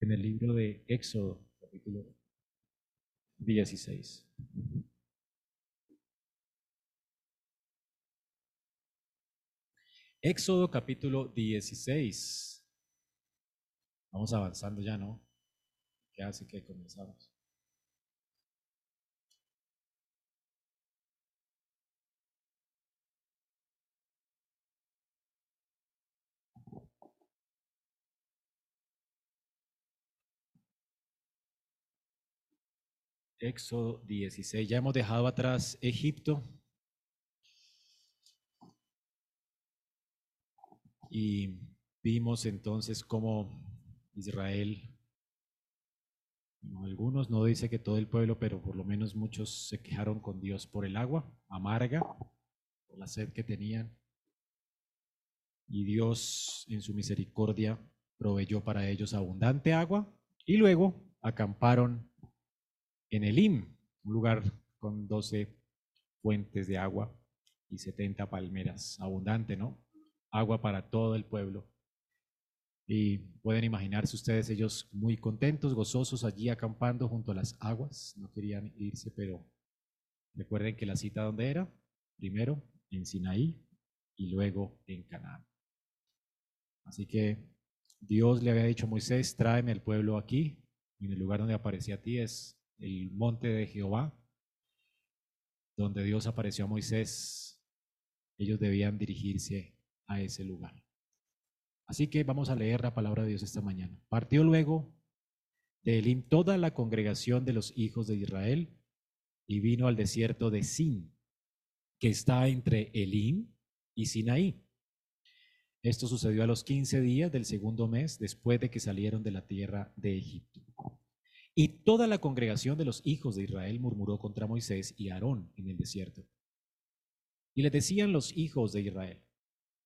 en el libro de Éxodo, capítulo 16. Éxodo capítulo 16. Vamos avanzando ya, ¿no? ¿Qué hace que comenzamos? Éxodo 16. Ya hemos dejado atrás Egipto. Y vimos entonces cómo Israel, algunos no dice que todo el pueblo, pero por lo menos muchos se quejaron con Dios por el agua amarga, por la sed que tenían. Y Dios en su misericordia proveyó para ellos abundante agua y luego acamparon en Elim, un lugar con 12 fuentes de agua y 70 palmeras, abundante, ¿no? Agua para todo el pueblo. Y pueden imaginarse ustedes ellos muy contentos, gozosos allí acampando junto a las aguas. No querían irse, pero recuerden que la cita donde era, primero en Sinaí y luego en Canaán. Así que Dios le había dicho a Moisés, tráeme al pueblo aquí, en el lugar donde aparecía a ti es el monte de Jehová, donde Dios apareció a Moisés, ellos debían dirigirse a ese lugar. Así que vamos a leer la palabra de Dios esta mañana. Partió luego de Elim toda la congregación de los hijos de Israel y vino al desierto de Sin, que está entre Elim y Sinaí. Esto sucedió a los quince días del segundo mes después de que salieron de la tierra de Egipto. Y toda la congregación de los hijos de Israel murmuró contra Moisés y Aarón en el desierto. Y le decían los hijos de Israel,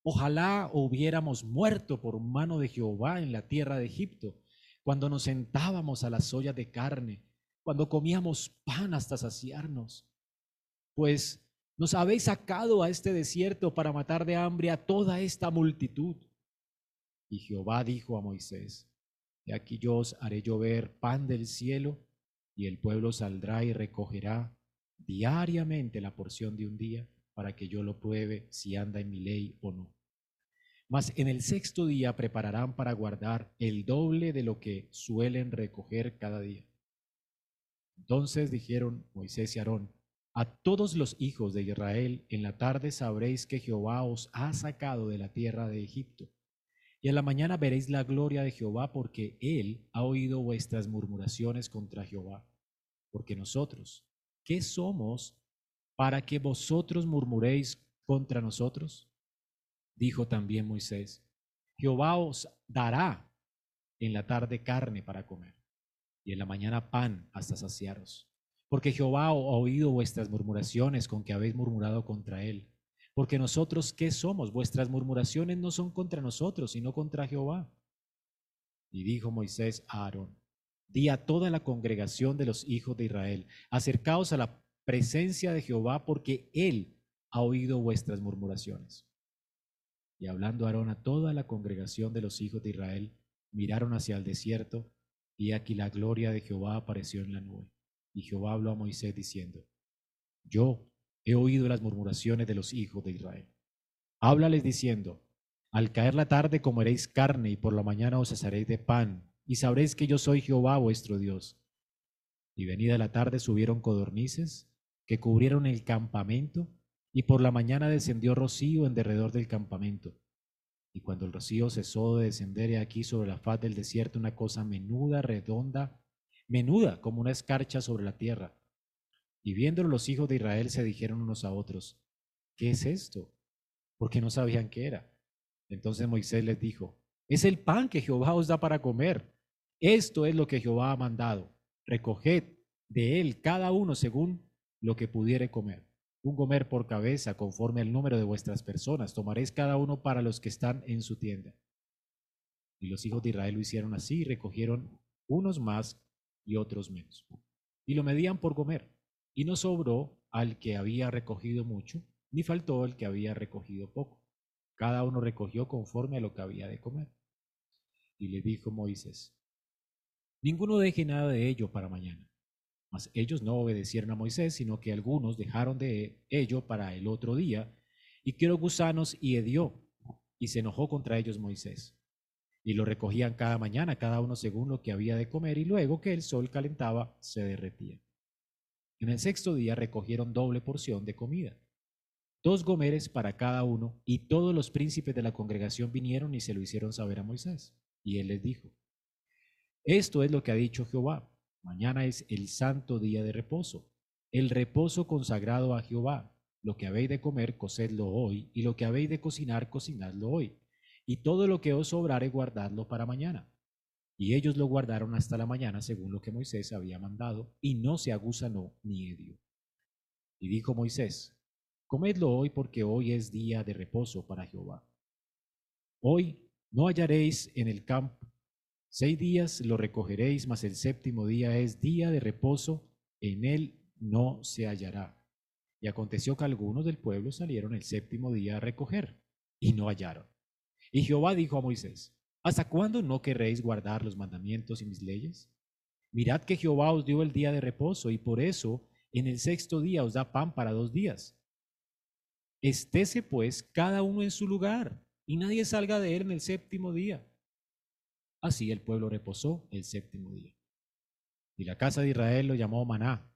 ojalá hubiéramos muerto por mano de Jehová en la tierra de Egipto, cuando nos sentábamos a las ollas de carne, cuando comíamos pan hasta saciarnos. Pues nos habéis sacado a este desierto para matar de hambre a toda esta multitud. Y Jehová dijo a Moisés, y aquí yo os haré llover pan del cielo, y el pueblo saldrá y recogerá diariamente la porción de un día, para que yo lo pruebe si anda en mi ley o no. Mas en el sexto día prepararán para guardar el doble de lo que suelen recoger cada día. Entonces dijeron Moisés y Aarón, a todos los hijos de Israel, en la tarde sabréis que Jehová os ha sacado de la tierra de Egipto y en la mañana veréis la gloria de Jehová, porque Él ha oído vuestras murmuraciones contra Jehová. Porque nosotros, ¿qué somos para que vosotros murmuréis contra nosotros? Dijo también Moisés, Jehová os dará en la tarde carne para comer, y en la mañana pan hasta saciaros. Porque Jehová ha oído vuestras murmuraciones con que habéis murmurado contra Él. Porque nosotros, ¿qué somos? Vuestras murmuraciones no son contra nosotros, sino contra Jehová. Y dijo Moisés a Aarón, di a toda la congregación de los hijos de Israel, acercaos a la presencia de Jehová, porque Él ha oído vuestras murmuraciones. Y hablando Aarón a toda la congregación de los hijos de Israel, miraron hacia el desierto, y aquí la gloria de Jehová apareció en la nube. Y Jehová habló a Moisés diciendo, Yo he oído las murmuraciones de los hijos de Israel. Háblales diciendo, al caer la tarde comeréis carne y por la mañana os asaréis de pan, y sabréis que yo soy Jehová vuestro Dios. Y venida la tarde subieron codornices que cubrieron el campamento, y por la mañana descendió rocío en derredor del campamento. Y cuando el rocío cesó de descender, he aquí sobre la faz del desierto una cosa menuda, redonda, menuda como una escarcha sobre la tierra y viéndolo los hijos de Israel se dijeron unos a otros, ¿qué es esto? Porque no sabían qué era. Entonces Moisés les dijo, es el pan que Jehová os da para comer. Esto es lo que Jehová ha mandado. Recoged de él cada uno según lo que pudiere comer. Un comer por cabeza conforme al número de vuestras personas. Tomaréis cada uno para los que están en su tienda. Y los hijos de Israel lo hicieron así y recogieron unos más y otros menos. Y lo medían por comer. Y no sobró al que había recogido mucho, ni faltó al que había recogido poco. Cada uno recogió conforme a lo que había de comer. Y le dijo Moisés, Ninguno deje nada de ello para mañana. Mas ellos no obedecieron a Moisés, sino que algunos dejaron de ello para el otro día, y quiero gusanos y hedió, y se enojó contra ellos Moisés. Y lo recogían cada mañana, cada uno según lo que había de comer, y luego que el sol calentaba, se derretía. En el sexto día recogieron doble porción de comida, dos gomeres para cada uno, y todos los príncipes de la congregación vinieron y se lo hicieron saber a Moisés. Y él les dijo, esto es lo que ha dicho Jehová, mañana es el santo día de reposo, el reposo consagrado a Jehová. Lo que habéis de comer, cocedlo hoy, y lo que habéis de cocinar, cocinadlo hoy. Y todo lo que os sobrare, guardadlo para mañana. Y ellos lo guardaron hasta la mañana, según lo que Moisés había mandado, y no se agusanó ni hedio. Y dijo Moisés, Comedlo hoy, porque hoy es día de reposo para Jehová. Hoy no hallaréis en el campo Seis días lo recogeréis, mas el séptimo día es día de reposo, en él no se hallará. Y aconteció que algunos del pueblo salieron el séptimo día a recoger, y no hallaron. Y Jehová dijo a Moisés, ¿hasta cuándo no querréis guardar los mandamientos y mis leyes? Mirad que Jehová os dio el día de reposo, y por eso en el sexto día os da pan para dos días. Estése pues cada uno en su lugar, y nadie salga de él en el séptimo día. Así el pueblo reposó el séptimo día. Y la casa de Israel lo llamó maná,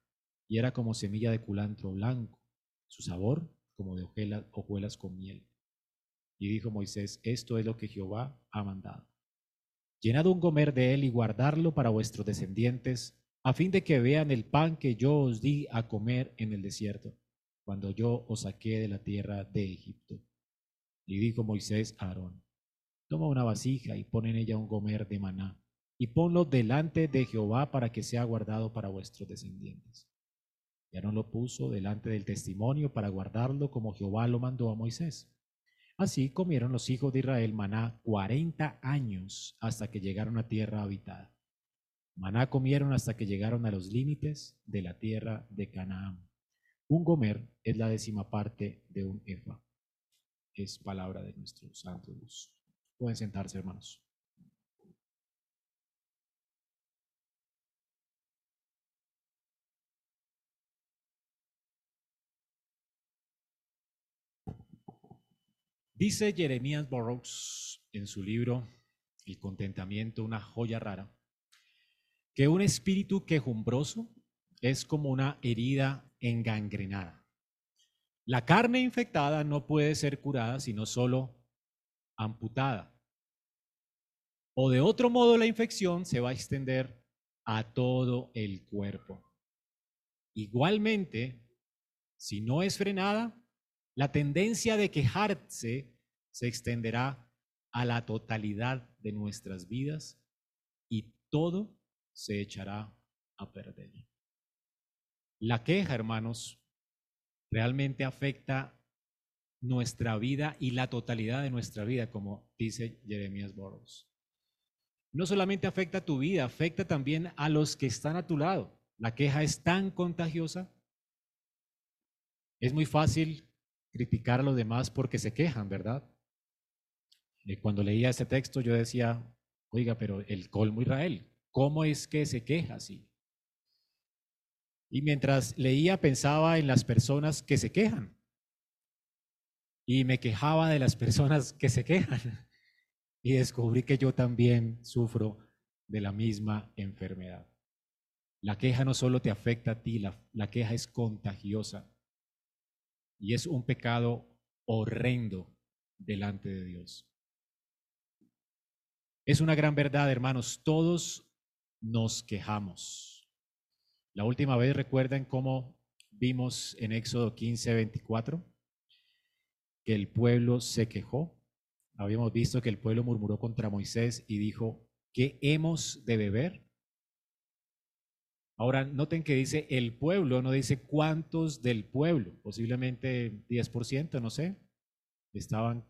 y era como semilla de culantro blanco, su sabor como de hojuelas, con miel. Y dijo Moisés, esto es lo que Jehová ha mandado. Llenad un gomer de él y guardarlo para vuestros descendientes, a fin de que vean el pan que yo os di a comer en el desierto, cuando yo os saqué de la tierra de Egipto. Y dijo Moisés a Aarón, Toma una vasija y pon en ella un gomer de maná, y ponlo delante de Jehová para que sea guardado para vuestros descendientes. Y no lo puso delante del testimonio para guardarlo como Jehová lo mandó a Moisés. Así comieron los hijos de Israel maná cuarenta años hasta que llegaron a tierra habitada. Maná comieron hasta que llegaron a los límites de la tierra de Canaán. Un gomer es la décima parte de un efa. Es palabra de nuestro santo Dios. Pueden sentarse, hermanos. Dice Jeremías Burroughs en su libro El contentamiento, una joya rara, que un espíritu quejumbroso es como una herida engangrenada. La carne infectada no puede ser curada sino solo amputada. O de otro modo la infección se va a extender a todo el cuerpo. Igualmente, si no es frenada, la tendencia de quejarse se extenderá a la totalidad de nuestras vidas y todo se echará a perder. La queja, hermanos, realmente afecta nuestra vida y la totalidad de nuestra vida, como dice Jeremías Burroughs. No solamente afecta a tu vida, afecta también a los que están a tu lado. La queja es tan contagiosa. Es muy fácil criticar a los demás porque se quejan, ¿verdad? Eh, cuando leía ese texto yo decía, oiga, pero el colmo Israel, ¿cómo es que se queja así? Y mientras leía pensaba en las personas que se quejan y me quejaba de las personas que se quejan y descubrí que yo también sufro de la misma enfermedad. La queja no solo te afecta a ti, la, la queja es contagiosa y es un pecado horrendo delante de Dios. Es una gran verdad, hermanos, todos nos quejamos. La última vez recuerden cómo vimos en Éxodo 15, 24 que el pueblo se quejó. Habíamos visto que el pueblo murmuró contra Moisés y dijo, ¿qué hemos de beber? Ahora, noten que dice el pueblo, no dice cuántos del pueblo, posiblemente 10%, no sé, estaban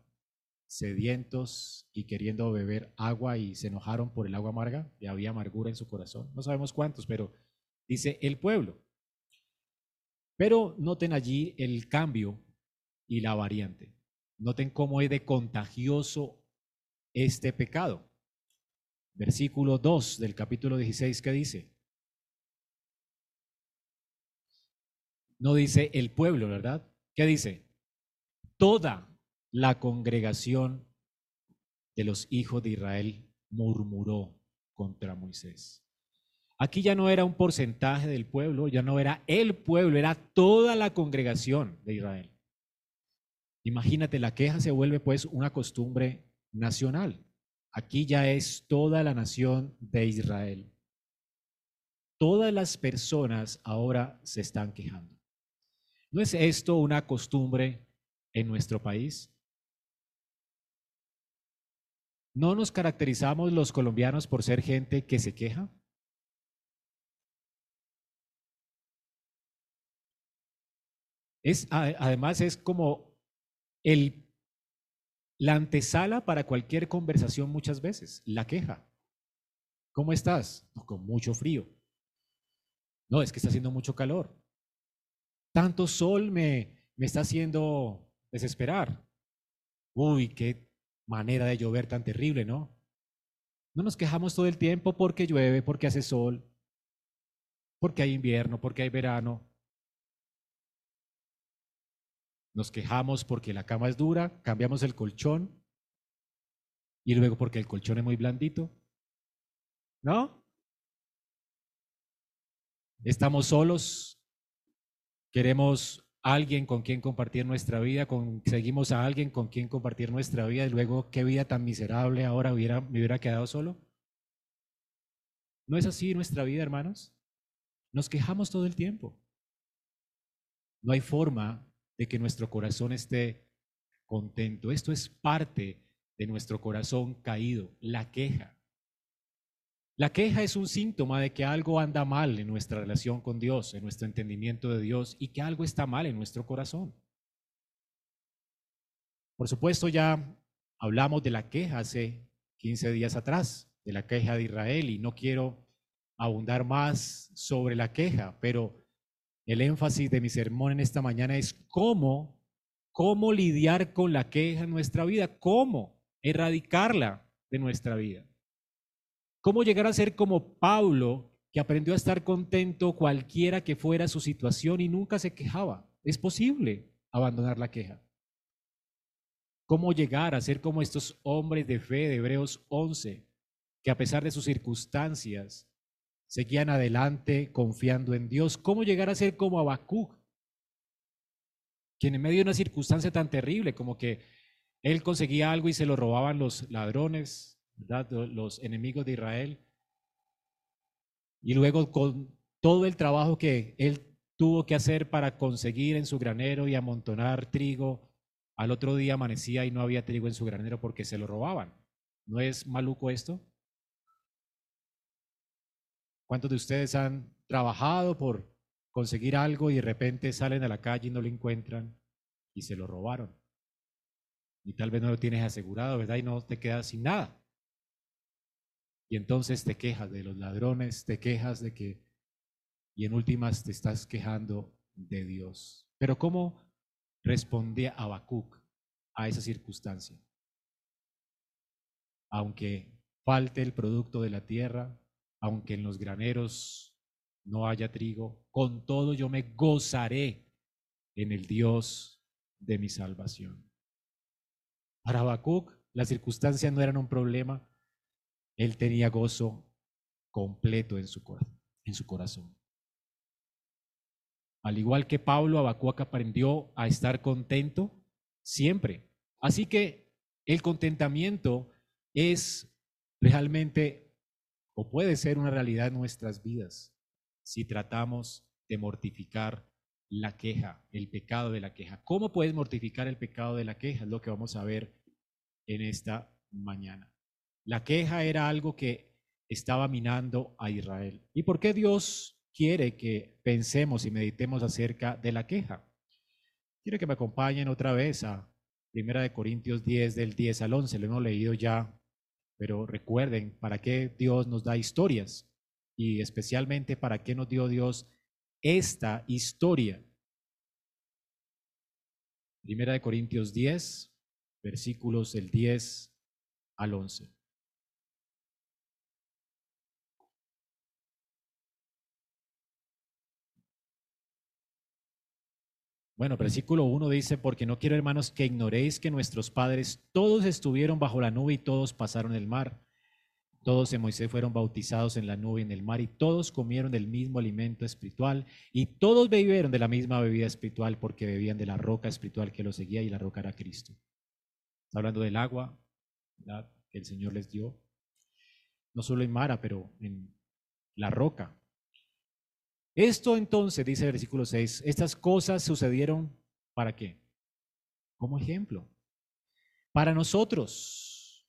sedientos y queriendo beber agua y se enojaron por el agua amarga y había amargura en su corazón. No sabemos cuántos, pero dice el pueblo. Pero noten allí el cambio y la variante. Noten cómo es de contagioso este pecado. versículo 2 del capítulo 16, ¿qué dice? No dice el pueblo, ¿verdad? ¿Qué dice? Toda la congregación de los hijos de Israel murmuró contra Moisés. Aquí ya no era un porcentaje del pueblo, ya no era el pueblo, era toda la congregación de Israel. Imagínate, la queja se vuelve pues una costumbre nacional. Aquí ya es toda la nación de Israel. Todas las personas ahora se están quejando. ¿No es esto una costumbre en nuestro país? ¿No nos caracterizamos los colombianos por ser gente que se queja? Es, además es como el, la antesala para cualquier conversación muchas veces, la queja. ¿Cómo estás? con mucho frío. No, es que está haciendo mucho calor. Tanto sol me, me está haciendo desesperar. Uy, qué manera de llover tan terrible, ¿no? No nos quejamos todo el tiempo porque llueve, porque hace sol, porque hay invierno, porque hay verano. Nos quejamos porque la cama es dura, cambiamos el colchón y luego porque el colchón es muy blandito. ¿No? Estamos solos, queremos alguien con quien compartir nuestra vida, conseguimos a alguien con quien compartir nuestra vida y luego qué vida tan miserable ahora me hubiera quedado solo. ¿No es así nuestra vida, hermanos? Nos quejamos todo el tiempo. No hay forma de que nuestro corazón esté contento. Esto es parte de nuestro corazón caído, la queja. La queja es un síntoma de que algo anda mal en nuestra relación con Dios, en nuestro entendimiento de Dios y que algo está mal en nuestro corazón. Por supuesto, ya hablamos de la queja hace 15 días atrás, de la queja de Israel y no quiero abundar más sobre la queja, pero el énfasis de mi sermón en esta mañana es cómo, cómo lidiar con la queja en nuestra vida, cómo erradicarla de nuestra vida. Cómo llegar a ser como Pablo, que aprendió a estar contento cualquiera que fuera su situación y nunca se quejaba. Es posible abandonar la queja. Cómo llegar a ser como estos hombres de fe de Hebreos 11, que a pesar de sus circunstancias seguían adelante confiando en Dios. ¿Cómo llegar a ser como Habacuc? Quien en medio de una circunstancia tan terrible como que él conseguía algo y se lo robaban los ladrones, los enemigos de Israel. Y luego con todo el trabajo que él tuvo que hacer para conseguir en su granero y amontonar trigo, al otro día amanecía y no había trigo en su granero porque se lo robaban. ¿No es maluco esto? ¿Cuántos de ustedes han trabajado por conseguir algo y de repente salen a la calle y no lo encuentran y se lo robaron? Y tal vez no lo tienes asegurado, ¿verdad? Y no te quedas sin nada. Y entonces te quejas de los ladrones, te quejas de que, y en últimas te estás quejando de Dios. Pero ¿cómo respondía Habacuc a esa circunstancia? Aunque falte el producto de la tierra, aunque en los graneros no haya trigo, con todo yo me gozaré en el Dios de mi salvación. Para Habacuc, las circunstancias no eran un problema, él tenía gozo completo en su, en su corazón. Al igual que Pablo, Habacuc aprendió a estar contento siempre. Así que el contentamiento es realmente o puede ser una realidad en nuestras vidas si tratamos de mortificar la queja, el pecado de la queja. ¿Cómo puedes mortificar el pecado de la queja? Es lo que vamos a ver en esta mañana. La queja era algo que estaba minando a Israel. ¿Y por qué Dios quiere que pensemos y meditemos acerca de la queja? Quiero que me acompañen otra vez a Primera de Corintios 10 del 10 al 11. Lo hemos leído ya pero recuerden, ¿para qué Dios nos da historias? Y especialmente, ¿para qué nos dio Dios esta historia? Primera de Corintios 10, versículos del 10 al 11. Bueno, versículo 1 dice, porque no quiero, hermanos, que ignoréis que nuestros padres todos estuvieron bajo la nube y todos pasaron el mar. Todos en Moisés fueron bautizados en la nube y en el mar y todos comieron del mismo alimento espiritual y todos bebieron de la misma bebida espiritual porque bebían de la roca espiritual que los seguía y la roca era Cristo. Está hablando del agua que el Señor les dio, no solo en Mara, pero en la roca, esto entonces, dice el versículo 6, estas cosas sucedieron para qué? Como ejemplo. Para nosotros.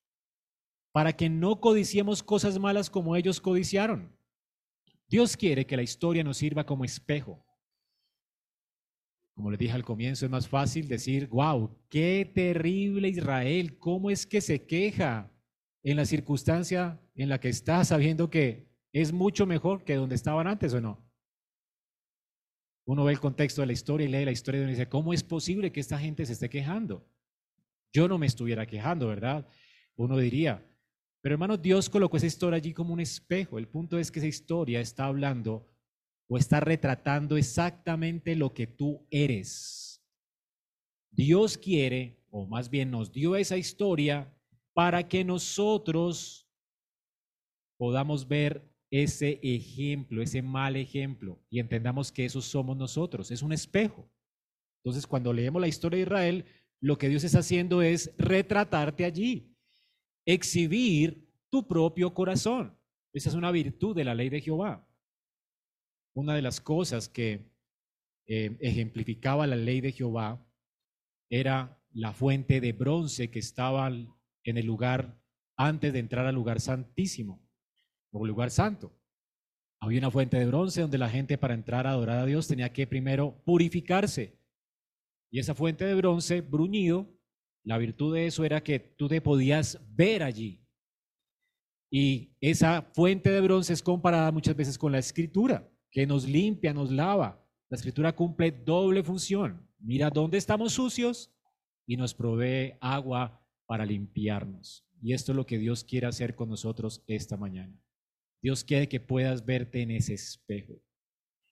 Para que no codiciemos cosas malas como ellos codiciaron. Dios quiere que la historia nos sirva como espejo. Como les dije al comienzo, es más fácil decir, wow, qué terrible Israel, cómo es que se queja en la circunstancia en la que está, sabiendo que es mucho mejor que donde estaban antes o no. Uno ve el contexto de la historia y lee la historia y uno dice, ¿cómo es posible que esta gente se esté quejando? Yo no me estuviera quejando, ¿verdad? Uno diría, pero hermano, Dios colocó esa historia allí como un espejo. El punto es que esa historia está hablando o está retratando exactamente lo que tú eres. Dios quiere, o más bien nos dio esa historia para que nosotros podamos ver ese ejemplo, ese mal ejemplo, y entendamos que eso somos nosotros, es un espejo. Entonces, cuando leemos la historia de Israel, lo que Dios está haciendo es retratarte allí, exhibir tu propio corazón. Esa es una virtud de la ley de Jehová. Una de las cosas que eh, ejemplificaba la ley de Jehová era la fuente de bronce que estaba en el lugar antes de entrar al lugar santísimo o lugar santo. Había una fuente de bronce donde la gente para entrar a adorar a Dios tenía que primero purificarse. Y esa fuente de bronce, bruñido, la virtud de eso era que tú te podías ver allí. Y esa fuente de bronce es comparada muchas veces con la escritura, que nos limpia, nos lava. La escritura cumple doble función. Mira dónde estamos sucios y nos provee agua para limpiarnos. Y esto es lo que Dios quiere hacer con nosotros esta mañana. Dios quiere que puedas verte en ese espejo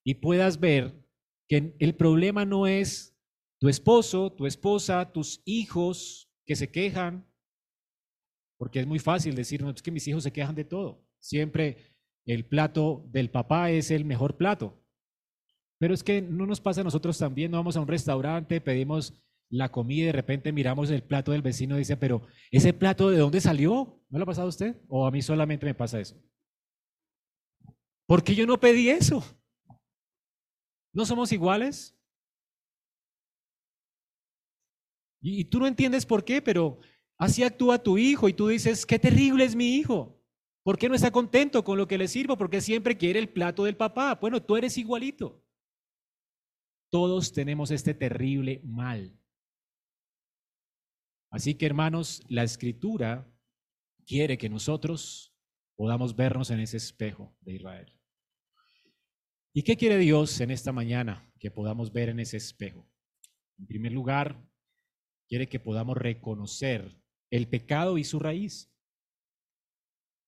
y puedas ver que el problema no es tu esposo, tu esposa, tus hijos que se quejan, porque es muy fácil decir, no, es que mis hijos se quejan de todo. Siempre el plato del papá es el mejor plato. Pero es que no nos pasa a nosotros también, no vamos a un restaurante, pedimos la comida y de repente miramos el plato del vecino y dice, pero ese plato de dónde salió? ¿No lo ha pasado a usted? ¿O a mí solamente me pasa eso? ¿Por qué yo no pedí eso? ¿No somos iguales? Y, tú no entiendes por qué, pero así actúa tu hijo y tú dices, qué terrible es mi hijo. ¿Por qué no está contento con lo que le sirvo? Porque siempre quiere el plato del papá. Bueno, tú eres igualito. Todos tenemos este terrible mal. Así que hermanos, la escritura quiere que nosotros podamos vernos en ese espejo de Israel. ¿Y qué quiere Dios en esta mañana que podamos ver en ese espejo? En primer lugar, quiere que podamos reconocer el pecado y su raíz.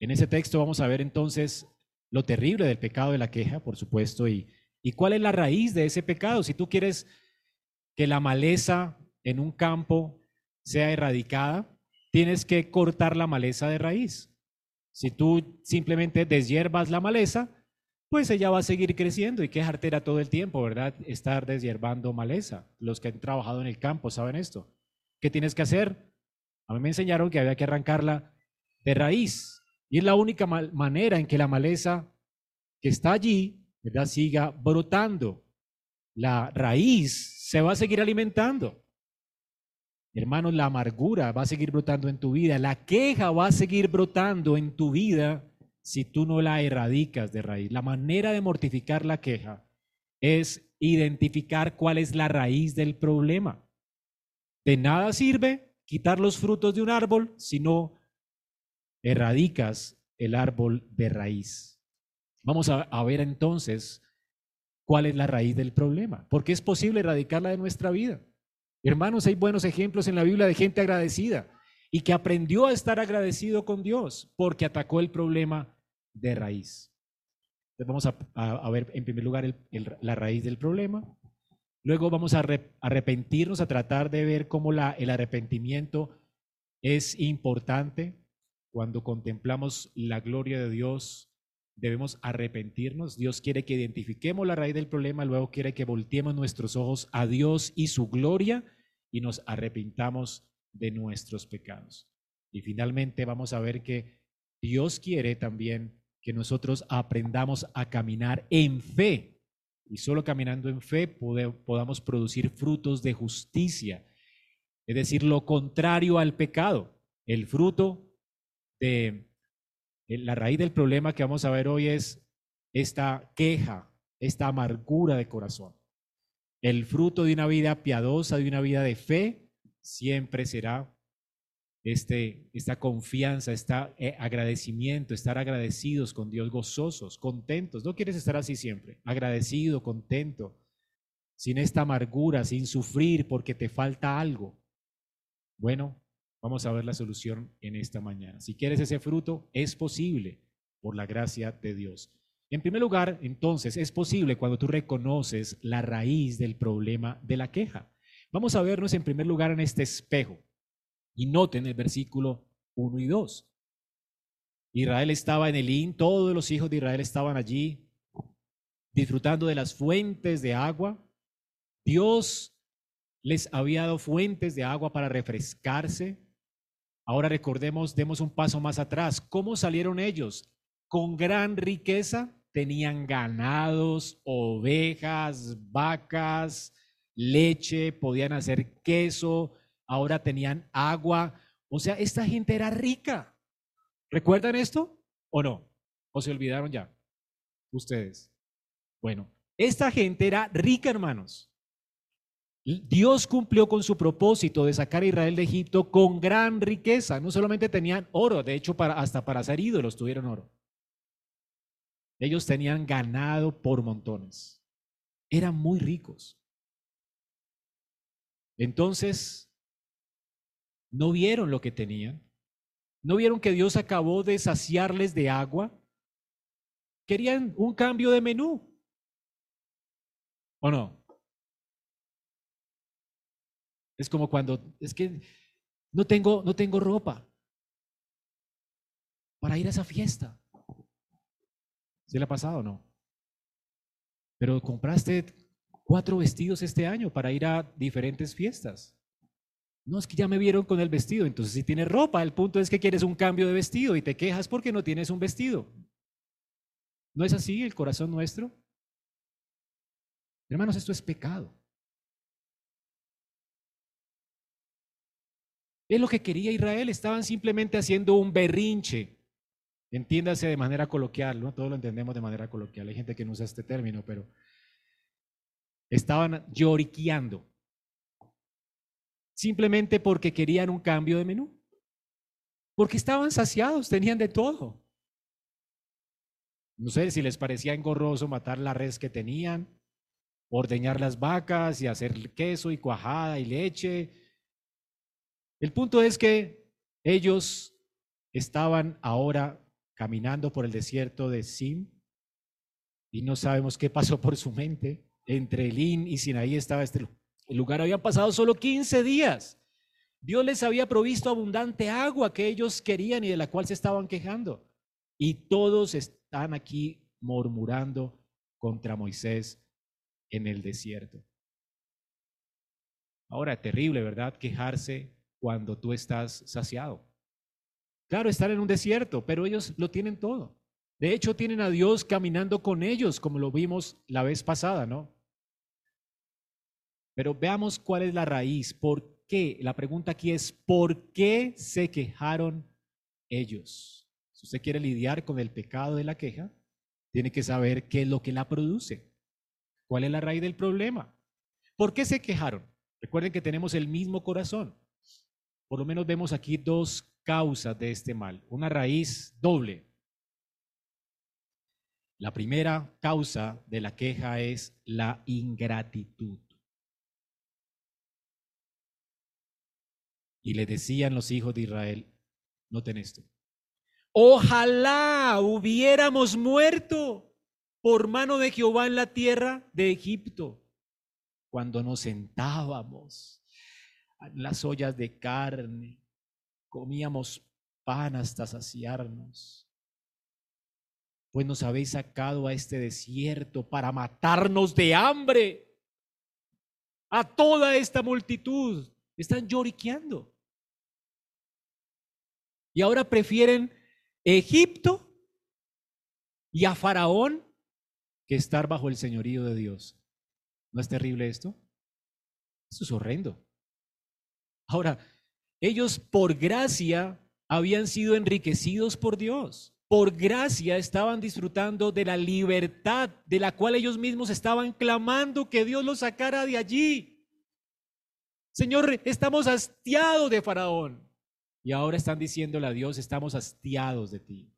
En ese texto vamos a ver entonces lo terrible del pecado de la queja, por supuesto, y, y cuál es la raíz de ese pecado. Si tú quieres que la maleza en un campo sea erradicada, tienes que cortar la maleza de raíz. Si tú simplemente deshierbas la maleza, pues ella va a seguir creciendo y que es todo el tiempo, ¿verdad? Estar deshiervando maleza. Los que han trabajado en el campo saben esto. ¿Qué tienes que hacer? A mí me enseñaron que había que arrancarla de raíz. Y es la única manera en que la maleza que está allí, ¿verdad? Siga brotando. La raíz se va a seguir alimentando. Hermanos, la amargura va a seguir brotando en tu vida. La queja va a seguir brotando en tu vida si tú no la erradicas de raíz. La manera de mortificar la queja es identificar cuál es la raíz del problema. De nada sirve quitar los frutos de un árbol si no erradicas el árbol de raíz. Vamos a, ver entonces cuál es la raíz del problema, porque es posible erradicarla de nuestra vida. Hermanos, hay buenos ejemplos en la Biblia de gente agradecida y que aprendió a estar agradecido con Dios porque atacó el problema de raíz. Entonces vamos a, ver en primer lugar la raíz del problema Luego vamos a arrepentirnos, a tratar de ver cómo la, el arrepentimiento es importante. Cuando contemplamos la gloria de Dios, debemos arrepentirnos. Dios quiere que identifiquemos la raíz del problema, luego quiere que volteemos nuestros ojos a Dios y su gloria y nos arrepintamos de nuestros pecados. Y finalmente vamos a ver que Dios quiere también que nosotros aprendamos a caminar en fe. Y solo caminando en fe podamos producir frutos de justicia. Es decir, lo contrario al pecado. El fruto de la raíz del problema que vamos a ver hoy es esta queja, esta amargura de corazón. El fruto de una vida piadosa, de una vida de fe, siempre será este, esta confianza, este agradecimiento, estar agradecidos con Dios, gozosos, contentos. No quieres estar así siempre, agradecido, contento, sin esta amargura, sin sufrir porque te falta algo. Bueno, vamos a ver la solución en esta mañana. Si quieres ese fruto, es posible por la gracia de Dios. En primer lugar, entonces, es posible cuando tú reconoces la raíz del problema de la queja. Vamos a vernos en primer lugar en este espejo. Y noten el versículo 1 y 2. Israel estaba en Elín, todos los hijos de Israel estaban allí disfrutando de las fuentes de agua. Dios les había dado fuentes de agua para refrescarse. Ahora recordemos, demos un paso más atrás. ¿Cómo salieron ellos? Con gran riqueza. Tenían ganados, ovejas, vacas, leche, podían hacer queso, ahora tenían agua. O sea, esta gente era rica. ¿Recuerdan esto o no? ¿O se olvidaron ya? Ustedes. Bueno, esta gente era rica, hermanos. Dios cumplió con su propósito de sacar a Israel de Egipto con gran riqueza. No solamente tenían oro, de hecho, hasta para ser ídolos tuvieron oro. Ellos tenían ganado por montones. Eran muy ricos. Entonces, no vieron lo que tenían. No vieron que Dios acabó de saciarles de agua. Querían un cambio de menú. ¿O no? Es como cuando, es que no tengo, no tengo ropa para ir a esa fiesta. ¿Se le ha pasado o no? Pero compraste cuatro vestidos este año para ir a diferentes fiestas. No, es que ya me vieron con el vestido. Entonces, si tienes ropa, el punto es que quieres un cambio de vestido y te quejas porque no tienes un vestido. ¿No es así el corazón nuestro? Hermanos, esto es pecado. Es lo que quería Israel. Estaban simplemente haciendo un berrinche. Entiéndase de manera coloquial, ¿no? Todos lo entendemos de manera coloquial. Hay gente que no usa este término, pero estaban lloriqueando simplemente porque querían un cambio de menú. Porque estaban saciados, tenían de todo. No sé si les parecía engorroso matar la res que tenían, ordeñar las vacas y hacer queso y cuajada y leche. El punto es que ellos estaban ahora caminando por el desierto de Sim y no sabemos qué pasó por su mente. Entre Elín y Sinaí estaba este el lugar habían pasado solo 15 días. Dios les había provisto abundante agua que ellos querían y de la cual se estaban quejando. Y todos están aquí murmurando contra Moisés en el desierto. Ahora, terrible, ¿verdad? Quejarse cuando tú estás saciado. Claro, están en un desierto, pero ellos lo tienen todo. De hecho, tienen a Dios caminando con ellos, como lo vimos la vez pasada, ¿no? Pero veamos cuál es la raíz. ¿Por qué? La pregunta aquí es, ¿por qué se quejaron ellos? Si usted quiere lidiar con el pecado de la queja, tiene que saber qué es lo que la produce. ¿Cuál es la raíz del problema? ¿Por qué se quejaron? Recuerden que tenemos el mismo corazón. Por lo menos vemos aquí dos causas de este mal, una raíz doble. La primera causa de la queja es la ingratitud. Y le decían los hijos de Israel, noten esto, ojalá hubiéramos muerto por mano de Jehová en la tierra de Egipto, cuando nos sentábamos en las ollas de carne, comíamos pan hasta saciarnos. Pues nos habéis sacado a este desierto para matarnos de hambre. A toda esta multitud están lloriqueando. Y ahora prefieren Egipto y a Faraón que estar bajo el señorío de Dios. ¿No es terrible esto? Eso es horrendo. Ahora, ellos por gracia habían sido enriquecidos por Dios. Por gracia estaban disfrutando de la libertad de la cual ellos mismos estaban clamando que Dios los sacara de allí. Señor, estamos hastiados de Faraón. Y ahora están diciéndole a Dios, estamos hastiados de ti.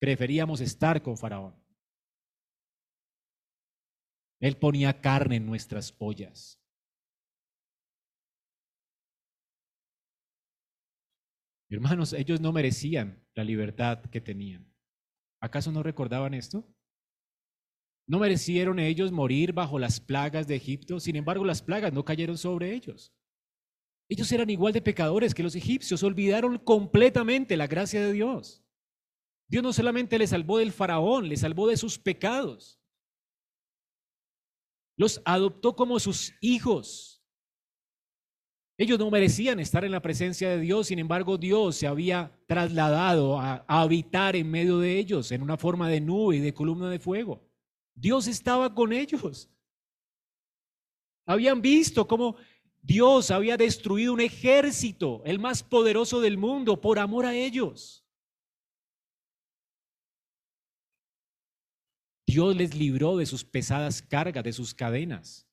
Preferíamos estar con Faraón. Él ponía carne en nuestras ollas. Hermanos, ellos no merecían la libertad que tenían. ¿Acaso no recordaban esto? ¿No merecieron ellos morir bajo las plagas de Egipto? Sin embargo, las plagas no cayeron sobre ellos. Ellos eran igual de pecadores que los egipcios, olvidaron completamente la gracia de Dios. Dios no solamente les salvó del faraón, les salvó de sus pecados. Los adoptó como sus hijos. Ellos no merecían estar en la presencia de Dios, sin embargo Dios se había trasladado a, habitar en medio de ellos en una forma de nube y de columna de fuego. Dios estaba con ellos. Habían visto cómo Dios había destruido un ejército, el más poderoso del mundo, por amor a ellos. Dios les libró de sus pesadas cargas, de sus cadenas.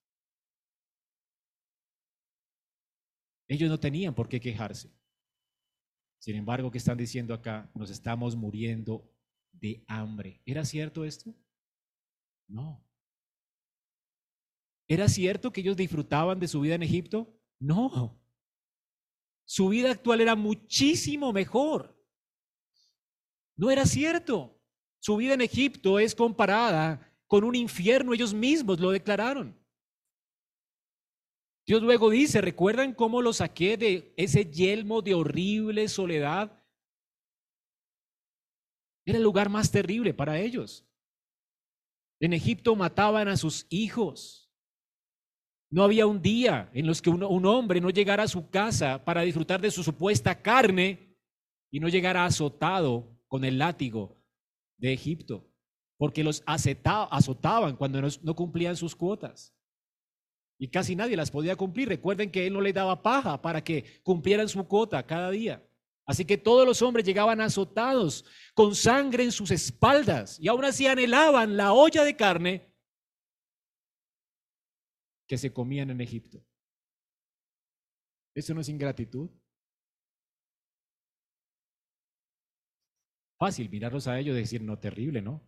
Ellos no tenían por qué quejarse. Sin embargo, ¿qué están diciendo acá? Nos estamos muriendo de hambre. ¿Era cierto esto? No. ¿Era cierto que ellos disfrutaban de su vida en Egipto? No. Su vida actual era muchísimo mejor. No era cierto. Su vida en Egipto es comparada con un infierno, ellos mismos lo declararon. Dios luego dice, ¿recuerdan cómo lo saqué de ese yelmo de horrible soledad? Era el lugar más terrible para ellos. En Egipto mataban a sus hijos. No había un día en los que un, hombre no llegara a su casa para disfrutar de su supuesta carne y no llegara azotado con el látigo de Egipto, porque los azotaban cuando no cumplían sus cuotas. Y casi nadie las podía cumplir. Recuerden que él no le daba paja para que cumplieran su cuota cada día. Así que todos los hombres llegaban azotados, con sangre en sus espaldas, y aún así anhelaban la olla de carne que se comían en Egipto. ¿Eso no es ingratitud? Fácil mirarlos a ellos y decir, no, terrible, ¿no?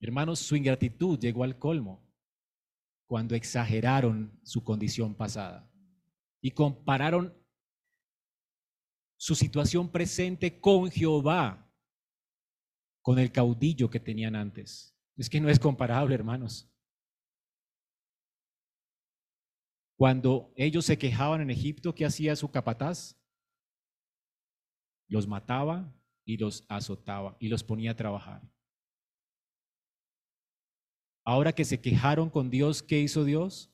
Hermanos, su ingratitud llegó al colmo cuando exageraron su condición pasada y compararon su situación presente con Jehová, con el caudillo que tenían antes. Es que no es comparable, hermanos. Cuando ellos se quejaban en Egipto, ¿qué hacía su capataz? Los mataba y los azotaba y los ponía a trabajar. Ahora que se quejaron con Dios, ¿qué hizo Dios?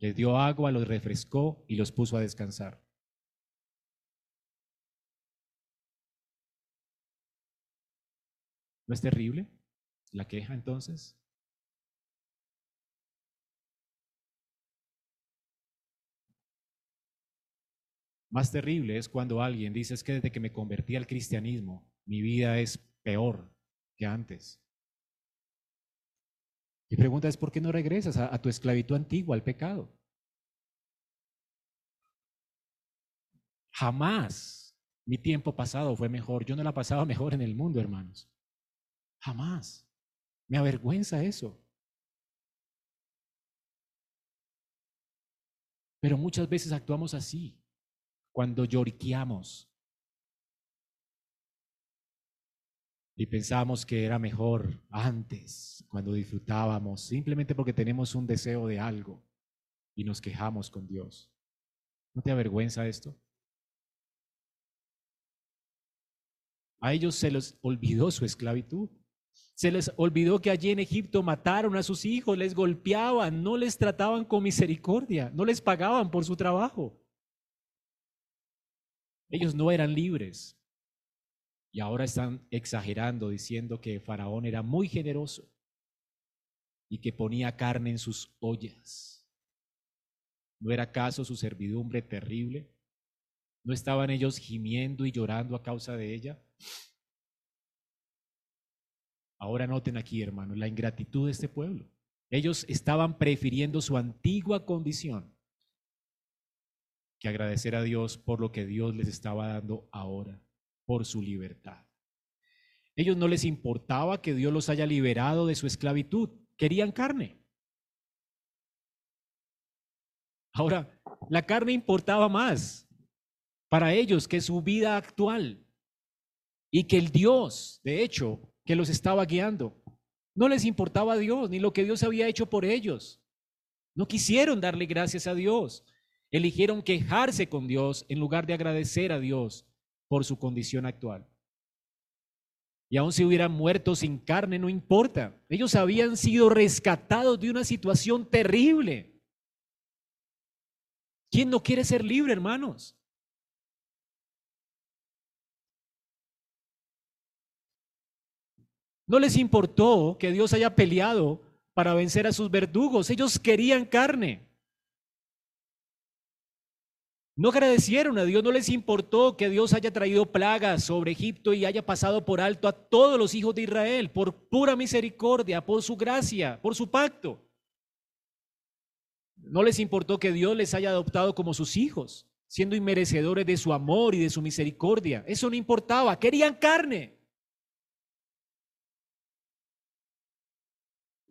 Les dio agua, los refrescó y los puso a descansar. ¿No es terrible la queja entonces? Más terrible es cuando alguien dice es que desde que me convertí al cristianismo, mi vida es peor que antes. Mi pregunta es, ¿por qué no regresas a, tu esclavitud antigua, al pecado? Jamás mi tiempo pasado fue mejor. Yo no la pasaba mejor en el mundo, hermanos. Jamás. Me avergüenza eso. Pero muchas veces actuamos así, cuando lloriqueamos. Y pensamos que era mejor antes, cuando disfrutábamos, simplemente porque tenemos un deseo de algo y nos quejamos con Dios. ¿No te avergüenza esto? A ellos se les olvidó su esclavitud. Se les olvidó que allí en Egipto mataron a sus hijos, les golpeaban, no les trataban con misericordia, no les pagaban por su trabajo. Ellos no eran libres. Y ahora están exagerando diciendo que Faraón era muy generoso y que ponía carne en sus ollas. ¿No era acaso su servidumbre terrible? ¿No estaban ellos gimiendo y llorando a causa de ella? Ahora noten aquí, hermanos, la ingratitud de este pueblo. Ellos estaban prefiriendo su antigua condición que agradecer a Dios por lo que Dios les estaba dando ahora, por su libertad. Ellos no les importaba que Dios los haya liberado de su esclavitud, querían carne. Ahora, la carne importaba más para ellos que su vida actual y que el Dios, de hecho, que los estaba guiando. No les importaba a Dios ni lo que Dios había hecho por ellos. No quisieron darle gracias a Dios. Eligieron quejarse con Dios en lugar de agradecer a Dios por su condición actual. Y aun si hubieran muerto sin carne, no importa. Ellos habían sido rescatados de una situación terrible. ¿Quién no quiere ser libre, hermanos? No les importó que Dios haya peleado para vencer a sus verdugos. Ellos querían carne. No agradecieron a Dios, no les importó que Dios haya traído plagas sobre Egipto y haya pasado por alto a todos los hijos de Israel por pura misericordia, por su gracia, por su pacto. No les importó que Dios les haya adoptado como sus hijos, siendo inmerecedores de su amor y de su misericordia. Eso no importaba, querían carne.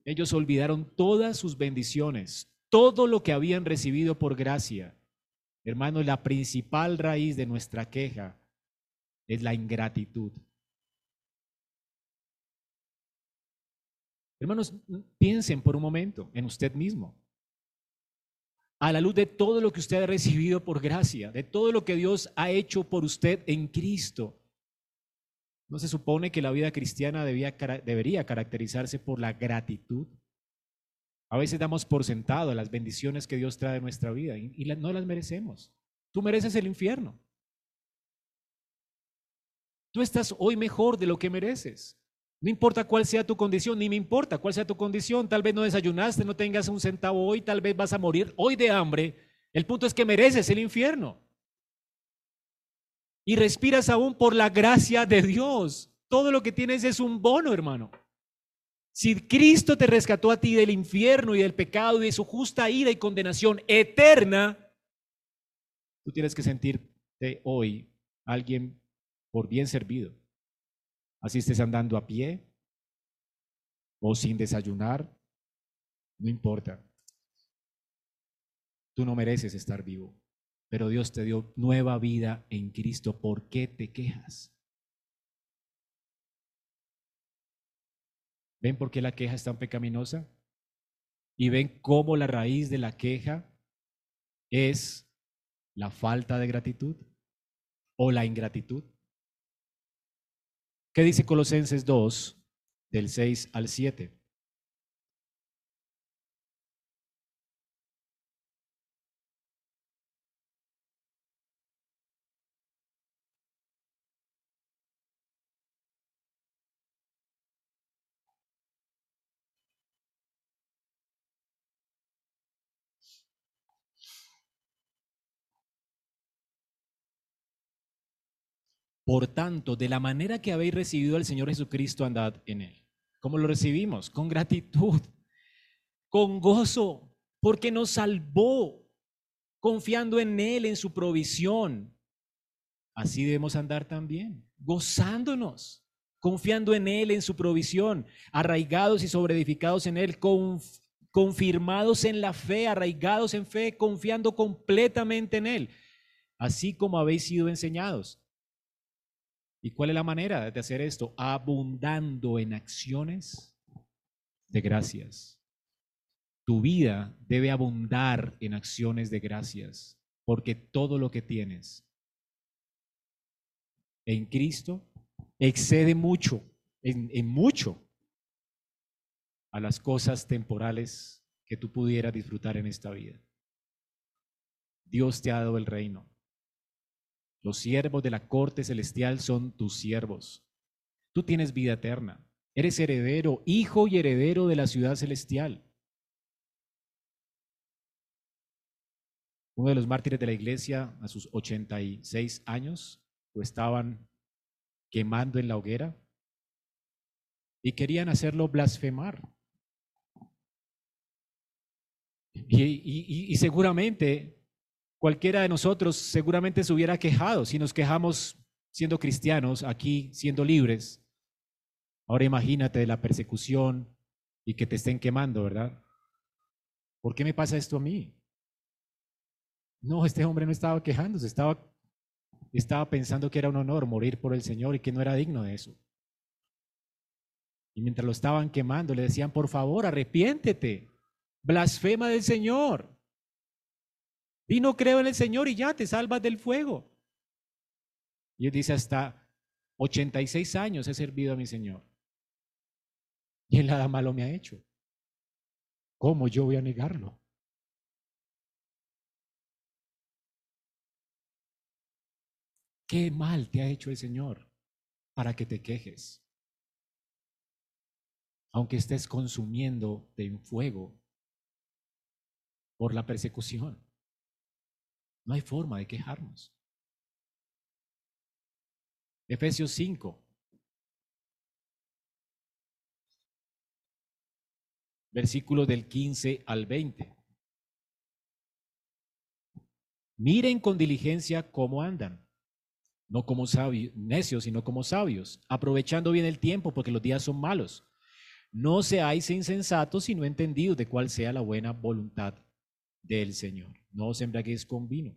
Ellos olvidaron todas sus bendiciones, todo lo que habían recibido por gracia. Hermanos, la principal raíz de nuestra queja es la ingratitud. Hermanos, piensen por un momento en usted mismo. A la luz de todo lo que usted ha recibido por gracia, de todo lo que Dios ha hecho por usted en Cristo, ¿No se supone que la vida cristiana debía, debería caracterizarse por la gratitud? A veces damos por sentado las bendiciones que Dios trae en nuestra vida y, y no las merecemos. Tú mereces el infierno. Tú estás hoy mejor de lo que mereces. No importa cuál sea tu condición, ni me importa cuál sea tu condición. Tal vez no desayunaste, no tengas un centavo hoy, tal vez vas a morir hoy de hambre. El punto es que mereces el infierno y respiras aún por la gracia de Dios. Todo lo que tienes es un bono, hermano. Si Cristo te rescató a ti del infierno y del pecado y de su justa ira y condenación eterna, tú tienes que sentirte hoy alguien por bien servido. Así estés andando a pie o sin desayunar, no importa. Tú no mereces estar vivo pero Dios te dio nueva vida en Cristo. ¿Por qué te quejas? ¿Ven por qué la queja es tan pecaminosa? ¿Y ven cómo la raíz de la queja es la falta de gratitud o la ingratitud? ¿Qué dice Colosenses 2, del 6 al 7? Por tanto, de la manera que habéis recibido al Señor Jesucristo, andad en Él. ¿Cómo lo recibimos? Con gratitud, con gozo, porque nos salvó, confiando en Él, en su provisión. Así debemos andar también, gozándonos, confiando en Él, en su provisión, arraigados y sobreedificados en Él, confirmados en la fe, arraigados en fe, confiando completamente en Él, así como habéis sido enseñados ¿Y cuál es la manera de hacer esto? Abundando en acciones de gracias. Tu vida debe abundar en acciones de gracias, porque todo lo que tienes en Cristo excede mucho, en, mucho, a las cosas temporales que tú pudieras disfrutar en esta vida. Dios te ha dado el reino. Los siervos de la corte celestial son tus siervos. Tú tienes vida eterna. Eres heredero, hijo y heredero de la ciudad celestial. Uno de los mártires de la iglesia a sus 86 años lo estaban quemando en la hoguera y querían hacerlo blasfemar. Y, y, seguramente cualquiera de nosotros seguramente se hubiera quejado si nos quejamos siendo cristianos, aquí siendo libres. Ahora imagínate de la persecución y que te estén quemando, ¿verdad? ¿Por qué me pasa esto a mí? No, este hombre no estaba quejándose, estaba estaba pensando que era un honor morir por el Señor y que no era digno de eso. Y mientras lo estaban quemando, le decían, por favor, arrepiéntete, blasfema del Señor. Y no creo en el Señor y ya te salvas del fuego. Y él dice, hasta 86 años he servido a mi Señor. Y él nada malo me ha hecho. ¿Cómo yo voy a negarlo? ¿Qué mal te ha hecho el Señor para que te quejes? Aunque estés consumiendo en fuego por la persecución. No hay forma de quejarnos. Efesios 5. Versículo del 15 al 20. Miren con diligencia cómo andan no como necios, sino como sabios, aprovechando bien el tiempo, porque los días son malos. No seáis insensatos, sino entendidos de cuál sea la buena voluntad del Señor. No os embriaguéis con vino.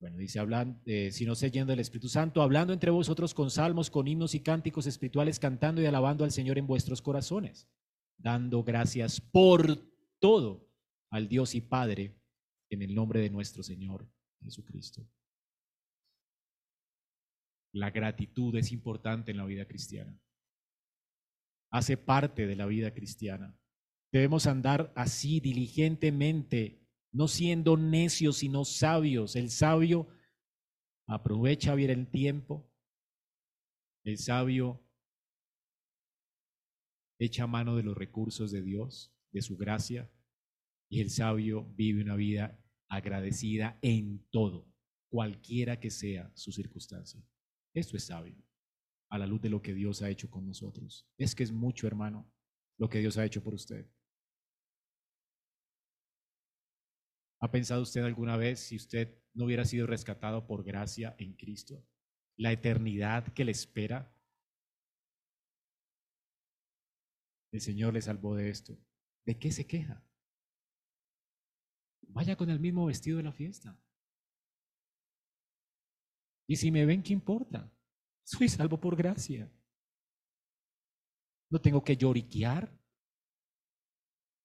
Bueno, dice, hablan, eh, sino siguiendo del Espíritu Santo, hablando entre vosotros con salmos, con himnos y cánticos espirituales, cantando y alabando al Señor en vuestros corazones, dando gracias por todo al Dios y Padre en el nombre de nuestro Señor Jesucristo. La gratitud es importante en la vida cristiana. Hace parte de la vida cristiana. Debemos andar así diligentemente, no siendo necios, sino sabios. El sabio aprovecha bien el tiempo. El sabio echa mano de los recursos de Dios, de su gracia. Y el sabio vive una vida agradecida en todo, cualquiera que sea su circunstancia. Esto es sabio a la luz de lo que Dios ha hecho con nosotros. Es que es mucho, hermano, lo que Dios ha hecho por usted. ¿Ha pensado usted alguna vez si usted no hubiera sido rescatado por gracia en Cristo? La eternidad que le espera. El Señor le salvó de esto. ¿De qué se queja? Vaya con el mismo vestido de la fiesta. Y si me ven, ¿qué importa? Soy salvo por gracia. No tengo que lloriquear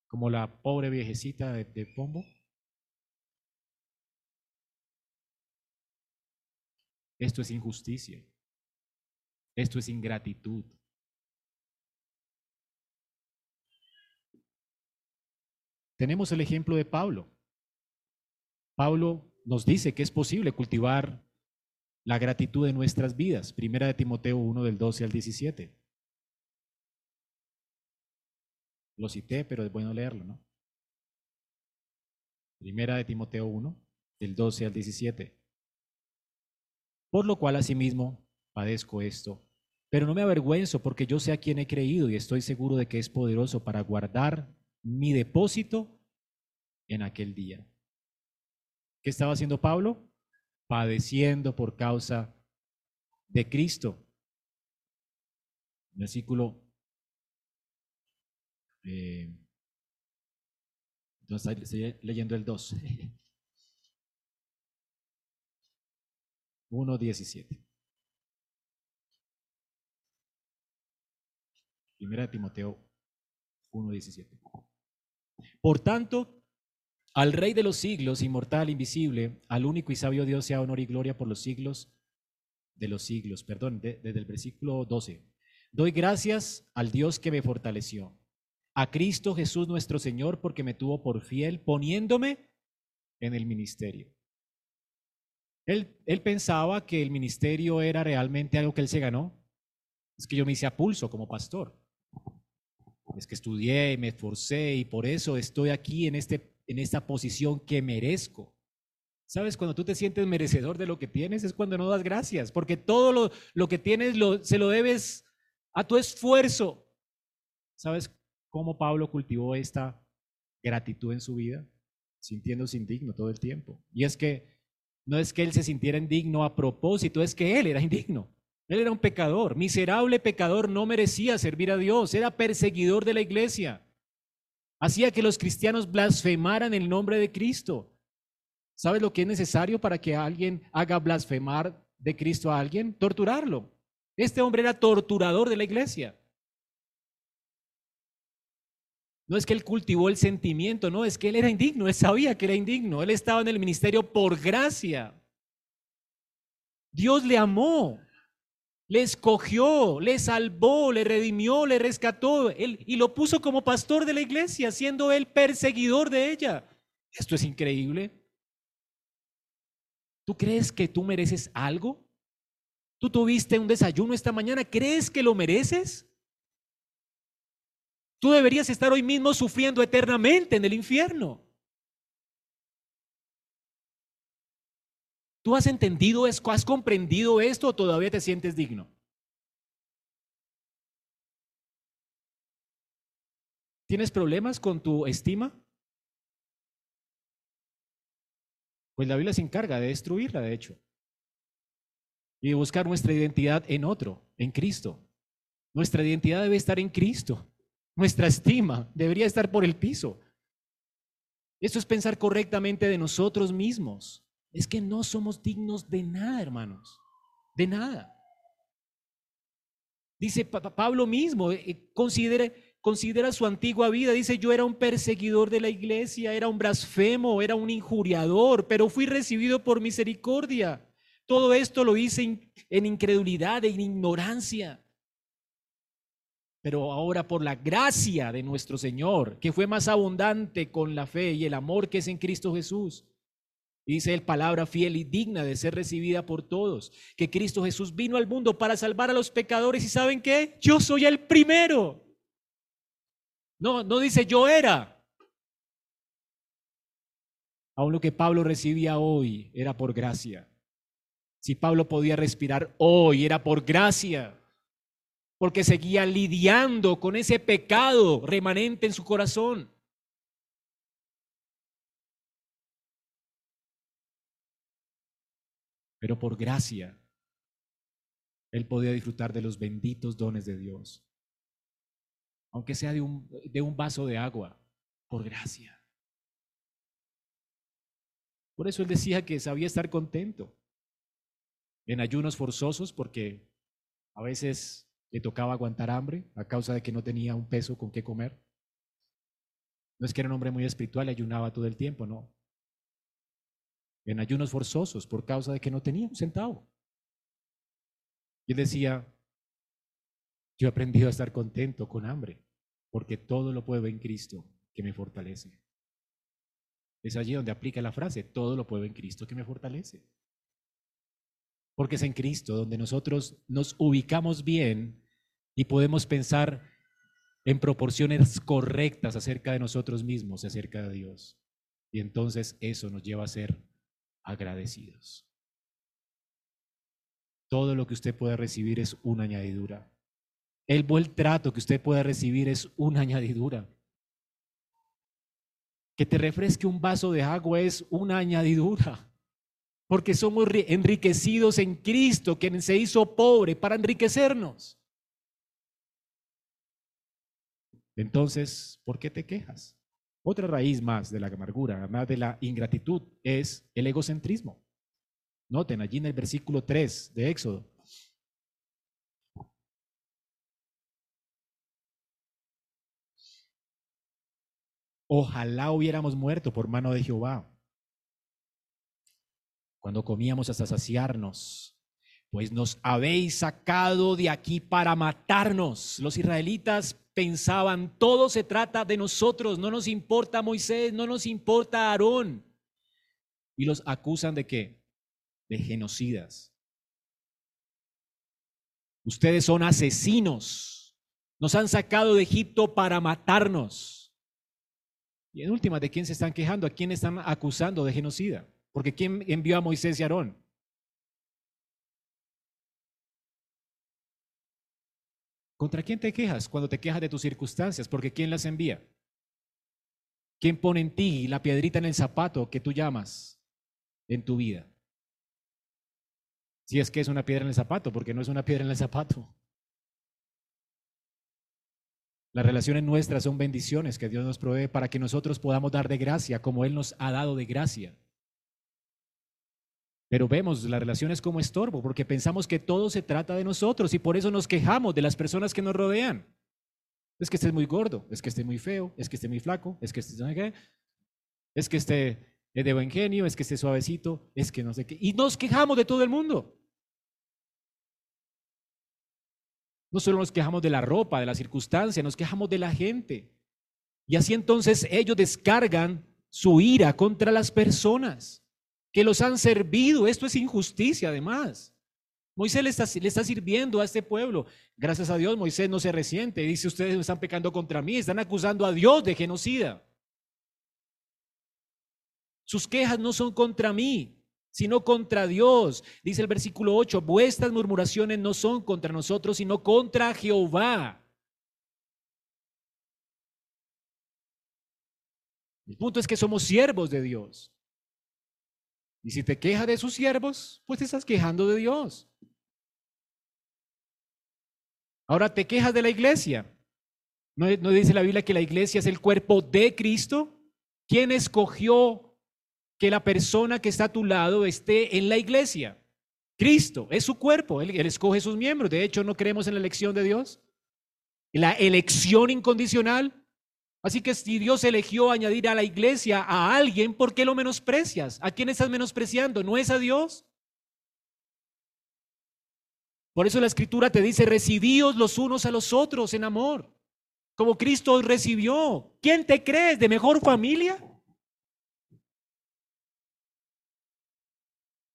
como la pobre viejecita de, Pombo. Esto es injusticia. Esto es ingratitud. Tenemos el ejemplo de Pablo. Pablo nos dice que es posible cultivar la gratitud de nuestras vidas. Primera de Timoteo 1 del 12 al 17. Lo cité, pero es bueno leerlo, ¿no? Primera de Timoteo 1 del 12 al 17. Por lo cual asimismo padezco esto, pero no me avergüenzo porque yo sé a quién he creído y estoy seguro de que es poderoso para guardar mi depósito en aquel día. ¿Qué estaba haciendo Pablo? padeciendo por causa de Cristo. Versículo. Eh, entonces estoy leyendo el 2. 1.17. Primera Timoteo 1.17. Por tanto, al Rey de los siglos, inmortal, invisible, al único y sabio Dios sea honor y gloria por los siglos de los siglos. Perdón, desde el versículo 12. Doy gracias al Dios que me fortaleció, a Cristo Jesús nuestro Señor, porque me tuvo por fiel, poniéndome en el ministerio. Él, pensaba que el ministerio era realmente algo que él se ganó. Es que yo me hice a pulso como pastor. Es que estudié, me esforcé y por eso estoy aquí en este en esta posición que merezco. ¿Sabes? Cuando tú te sientes merecedor de lo que tienes es cuando no das gracias, porque todo lo, lo que tienes lo, se lo debes a tu esfuerzo. ¿Sabes cómo Pablo cultivó esta gratitud en su vida? Sintiéndose indigno todo el tiempo. Y es que no es que él se sintiera indigno a propósito, es que él era indigno. Él era un pecador, miserable pecador, no merecía servir a Dios, era perseguidor de la iglesia. Hacía que los cristianos blasfemaran el nombre de Cristo. ¿Sabes lo que es necesario para que alguien haga blasfemar de Cristo a alguien? Torturarlo. Este hombre era torturador de la iglesia. No es que él cultivó el sentimiento, no, es que él era indigno, él sabía que era indigno, él estaba en el ministerio por gracia. Dios le amó le escogió, le salvó, le redimió, le rescató él, y lo puso como pastor de la iglesia, siendo él perseguidor de ella. Esto es increíble. ¿Tú crees que tú mereces algo? ¿Tú tuviste un desayuno esta mañana? ¿Crees que lo mereces? Tú deberías estar hoy mismo sufriendo eternamente en el infierno. ¿Tú has entendido esto? ¿Has comprendido esto o todavía te sientes digno? ¿Tienes problemas con tu estima? Pues la Biblia se encarga de destruirla, de hecho, y de buscar nuestra identidad en otro, en Cristo. Nuestra identidad debe estar en Cristo. Nuestra estima debería estar por el piso. Eso es pensar correctamente de nosotros mismos es que no somos dignos de nada, hermanos, de nada. Dice Pablo mismo, eh, considera su antigua vida, dice, yo era un perseguidor de la iglesia, era un blasfemo, era un injuriador, pero fui recibido por misericordia. Todo esto lo hice en incredulidad, en ignorancia. Pero ahora por la gracia de nuestro Señor, que fue más abundante con la fe y el amor que es en Cristo Jesús, dice el palabra fiel y digna de ser recibida por todos, que Cristo Jesús vino al mundo para salvar a los pecadores y ¿saben qué? Yo soy el primero. No, no dice yo era. Aún lo que Pablo recibía hoy era por gracia. Si Pablo podía respirar hoy era por gracia, porque seguía lidiando con ese pecado remanente en su corazón. pero por gracia, él podía disfrutar de los benditos dones de Dios, aunque sea de un, de un vaso de agua, por gracia. Por eso él decía que sabía estar contento en ayunos forzosos porque a veces le tocaba aguantar hambre a causa de que no tenía un peso con qué comer. No es que era un hombre muy espiritual y ayunaba todo el tiempo, no en ayunos forzosos por causa de que no tenía un centavo. Y él decía, yo he aprendido a estar contento con hambre, porque todo lo puedo en Cristo que me fortalece. Es allí donde aplica la frase, todo lo puedo en Cristo que me fortalece. Porque es en Cristo donde nosotros nos ubicamos bien y podemos pensar en proporciones correctas acerca de nosotros mismos y acerca de Dios. Y entonces eso nos lleva a ser agradecidos. Todo lo que usted puede recibir es una añadidura. El buen trato que usted puede recibir es una añadidura. Que te refresque un vaso de agua es una añadidura porque somos enriquecidos en Cristo, quien se hizo pobre para enriquecernos. Entonces, ¿por qué te quejas? Otra raíz más de la amargura, además de la ingratitud, es el egocentrismo. Noten allí en el versículo 3 de Éxodo. Ojalá hubiéramos muerto por mano de Jehová cuando comíamos hasta saciarnos, pues nos habéis sacado de aquí para matarnos. Los israelitas pensaban, todo se trata de nosotros, no nos importa Moisés, no nos importa Aarón. Y los acusan de qué? De genocidas. Ustedes son asesinos. Nos han sacado de Egipto para matarnos. Y en última, ¿de quién se están quejando? ¿A quién están acusando de genocida? Porque ¿quién envió a Moisés y Aarón? ¿Contra quién te quejas cuando te quejas de tus circunstancias? Porque ¿quién las envía? ¿Quién pone en ti la piedrita en el zapato que tú llamas en tu vida? Si es que es una piedra en el zapato, porque no es una piedra en el zapato. Las relaciones nuestras son bendiciones que Dios nos provee para que nosotros podamos dar de gracia como Él nos ha dado de gracia. Pero vemos las relaciones como estorbo porque pensamos que todo se trata de nosotros y por eso nos quejamos de las personas que nos rodean. Es que esté muy gordo, es que esté muy feo, es que esté muy flaco, es que esté, es que esté de buen genio, es que esté suavecito, es que no sé qué. Y nos quejamos de todo el mundo. No solo nos quejamos de la ropa, de la circunstancia, nos quejamos de la gente. Y así entonces ellos descargan su ira contra las personas que los han servido. Esto es injusticia además. Moisés le está, sirviendo a este pueblo. Gracias a Dios, Moisés no se resiente. Dice, ustedes están pecando contra mí, están acusando a Dios de genocida. Sus quejas no son contra mí, sino contra Dios. Dice el versículo 8, vuestras murmuraciones no son contra nosotros, sino contra Jehová. El punto es que somos siervos de Dios. Y si te quejas de sus siervos, pues te estás quejando de Dios. Ahora te quejas de la iglesia. ¿No, ¿No, dice la Biblia que la iglesia es el cuerpo de Cristo? ¿Quién escogió que la persona que está a tu lado esté en la iglesia. Cristo es su cuerpo, él, escoge sus miembros. De hecho, no creemos en la elección de Dios. La elección incondicional. Así que si Dios eligió añadir a la iglesia a alguien, ¿por qué lo menosprecias? ¿A quién estás menospreciando? ¿No es a Dios? Por eso la escritura te dice, recibíos los unos a los otros en amor, como Cristo recibió. ¿Quién te crees? ¿De mejor familia?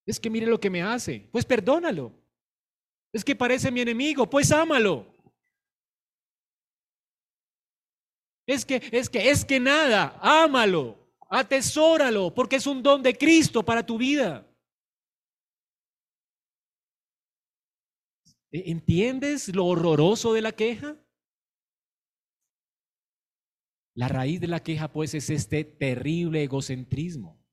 Es que mire lo que me hace. Pues perdónalo. Es que parece mi enemigo. Pues ámalo. Es que, es que, es que nada. Ámalo. Atesóralo. Porque es un don de Cristo para tu vida. ¿E-, ¿Entiendes lo horroroso de la queja? La raíz de la queja, pues, es este terrible egocentrismo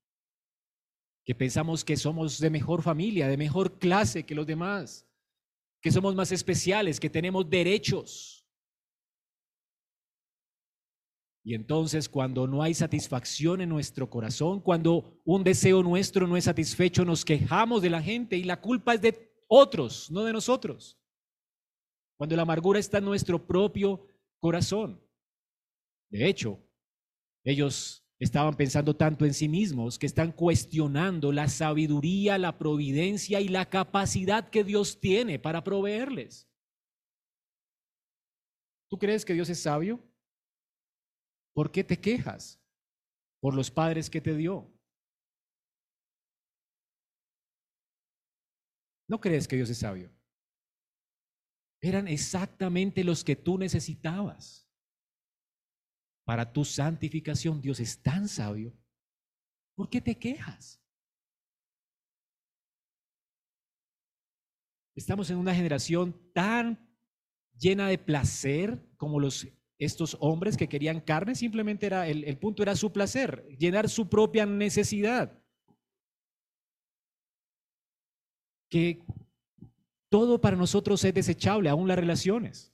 que pensamos que somos de mejor familia, de mejor clase que los demás, que somos más especiales, que tenemos derechos. Y entonces cuando no hay satisfacción en nuestro corazón, cuando un deseo nuestro no es satisfecho, nos quejamos de la gente y la culpa es de otros, no de nosotros. Cuando la amargura está en nuestro propio corazón. De hecho, ellos estaban pensando tanto en sí mismos que están cuestionando la sabiduría, la providencia y la capacidad que Dios tiene para proveerles. ¿Tú crees que Dios es sabio? ¿Por qué te quejas? Por los padres que te dio. ¿No crees que Dios es sabio? Eran exactamente los que tú necesitabas para tu santificación. Dios es tan sabio. ¿Por qué te quejas? Estamos en una generación tan llena de placer como los estos hombres que querían carne, simplemente era el, el punto era su placer, llenar su propia necesidad. Que todo para nosotros es desechable, aún las relaciones.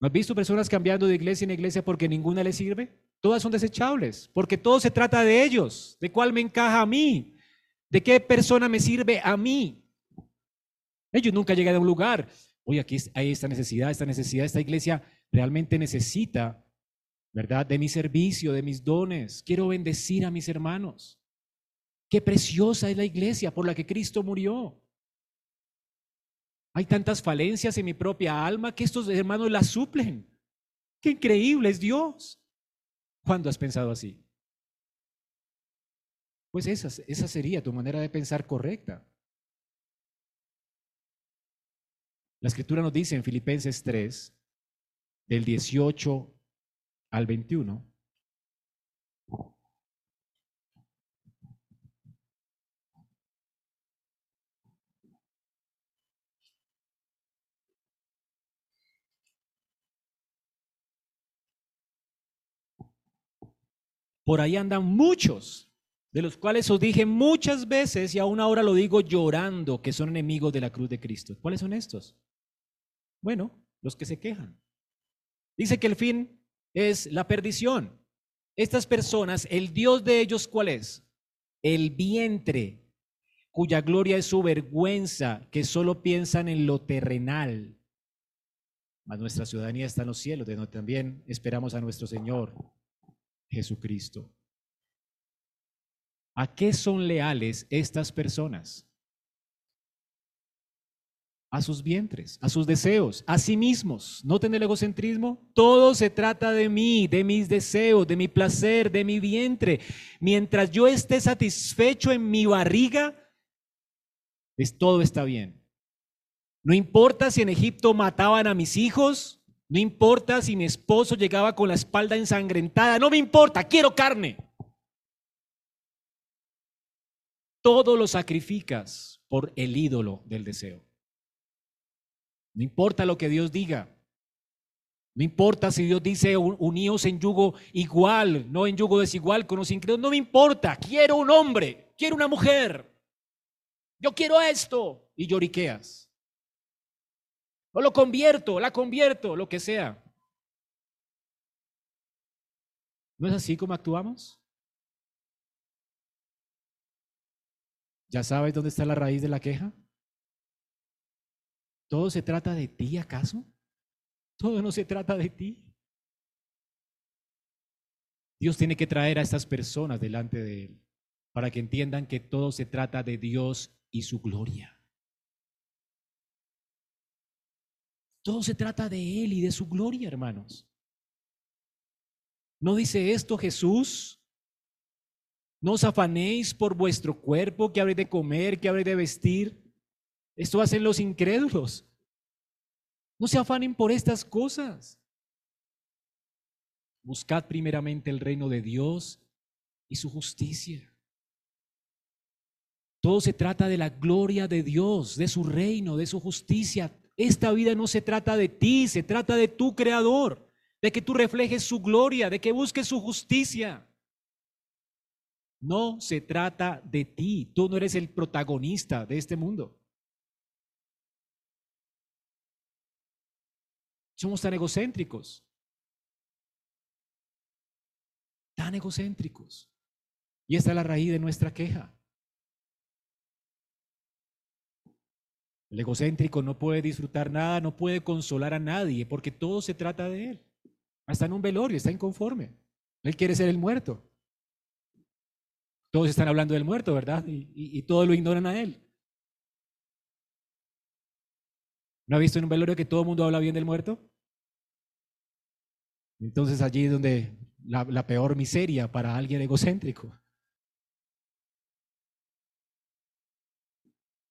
¿No has visto personas cambiando de iglesia en iglesia porque ninguna les sirve? Todas son desechables, porque todo se trata de ellos, de cuál me encaja a mí, de qué persona me sirve a mí. Ellos nunca llegan a un lugar, oye, aquí hay esta necesidad, esta necesidad, esta iglesia realmente necesita ¿verdad? De mi servicio, de mis dones. Quiero bendecir a mis hermanos. Qué preciosa es la iglesia por la que Cristo murió. Hay tantas falencias en mi propia alma que estos hermanos las suplen. Qué increíble es Dios. ¿Cuándo has pensado así? Pues esa, esa sería tu manera de pensar correcta. La escritura nos dice en Filipenses 3, del 18 al 21, Por ahí andan muchos, de los cuales os dije muchas veces y aún ahora lo digo llorando, que son enemigos de la cruz de Cristo. ¿Cuáles son estos? Bueno, los que se quejan. Dice que el fin es la perdición. Estas personas, el Dios de ellos, ¿cuál es? El vientre, cuya gloria es su vergüenza, que solo piensan en lo terrenal. Mas nuestra ciudadanía está en los cielos, de donde también esperamos a nuestro Señor Jesucristo. ¿A qué son leales estas personas? A sus vientres, a sus deseos, a sí mismos. ¿Noten el egocentrismo? Todo se trata de mí, de mis deseos, de mi placer, de mi vientre. Mientras yo esté satisfecho en mi barriga, es, todo está bien. No importa si en Egipto mataban a mis hijos, no importa si mi esposo llegaba con la espalda ensangrentada, no me importa, quiero carne. Todo lo sacrificas por el ídolo del deseo. No importa lo que Dios diga. No importa si Dios dice uníos en yugo igual, no en yugo desigual con los incrédulos. No me importa. Quiero un hombre, quiero una mujer. Yo quiero esto. Y lloriqueas. O lo convierto, la convierto, lo que sea. ¿No es así como actuamos? ¿Ya sabes dónde está la raíz de la queja? ¿Todo se trata de ti acaso? Todo no se trata de ti. Dios tiene que traer a estas personas delante de Él para que entiendan que todo se trata de Dios y su gloria. Todo se trata de Él y de su gloria, hermanos. ¿No dice esto Jesús? No os afanéis por vuestro cuerpo, que habréis de comer, que habréis de vestir. Esto hacen los incrédulos. No se afanen por estas cosas. Buscad primeramente el reino de Dios y su justicia. Todo se trata de la gloria de Dios, de su reino, de su justicia. Esta vida no se trata de ti, se trata de tu creador, de que tú reflejes su gloria, de que busques su justicia. No se trata de ti, tú no eres el protagonista de este mundo. Somos tan egocéntricos, tan egocéntricos. Y esta es la raíz de nuestra queja. El egocéntrico no puede disfrutar nada, no puede consolar a nadie, porque todo se trata de él. Está en un velorio, está inconforme. Él quiere ser el muerto. Todos están hablando del muerto, ¿verdad? Y, y todos lo ignoran a él. ¿No ha visto en un velorio que todo el mundo habla bien del muerto? Entonces allí es donde la, la peor miseria para alguien egocéntrico.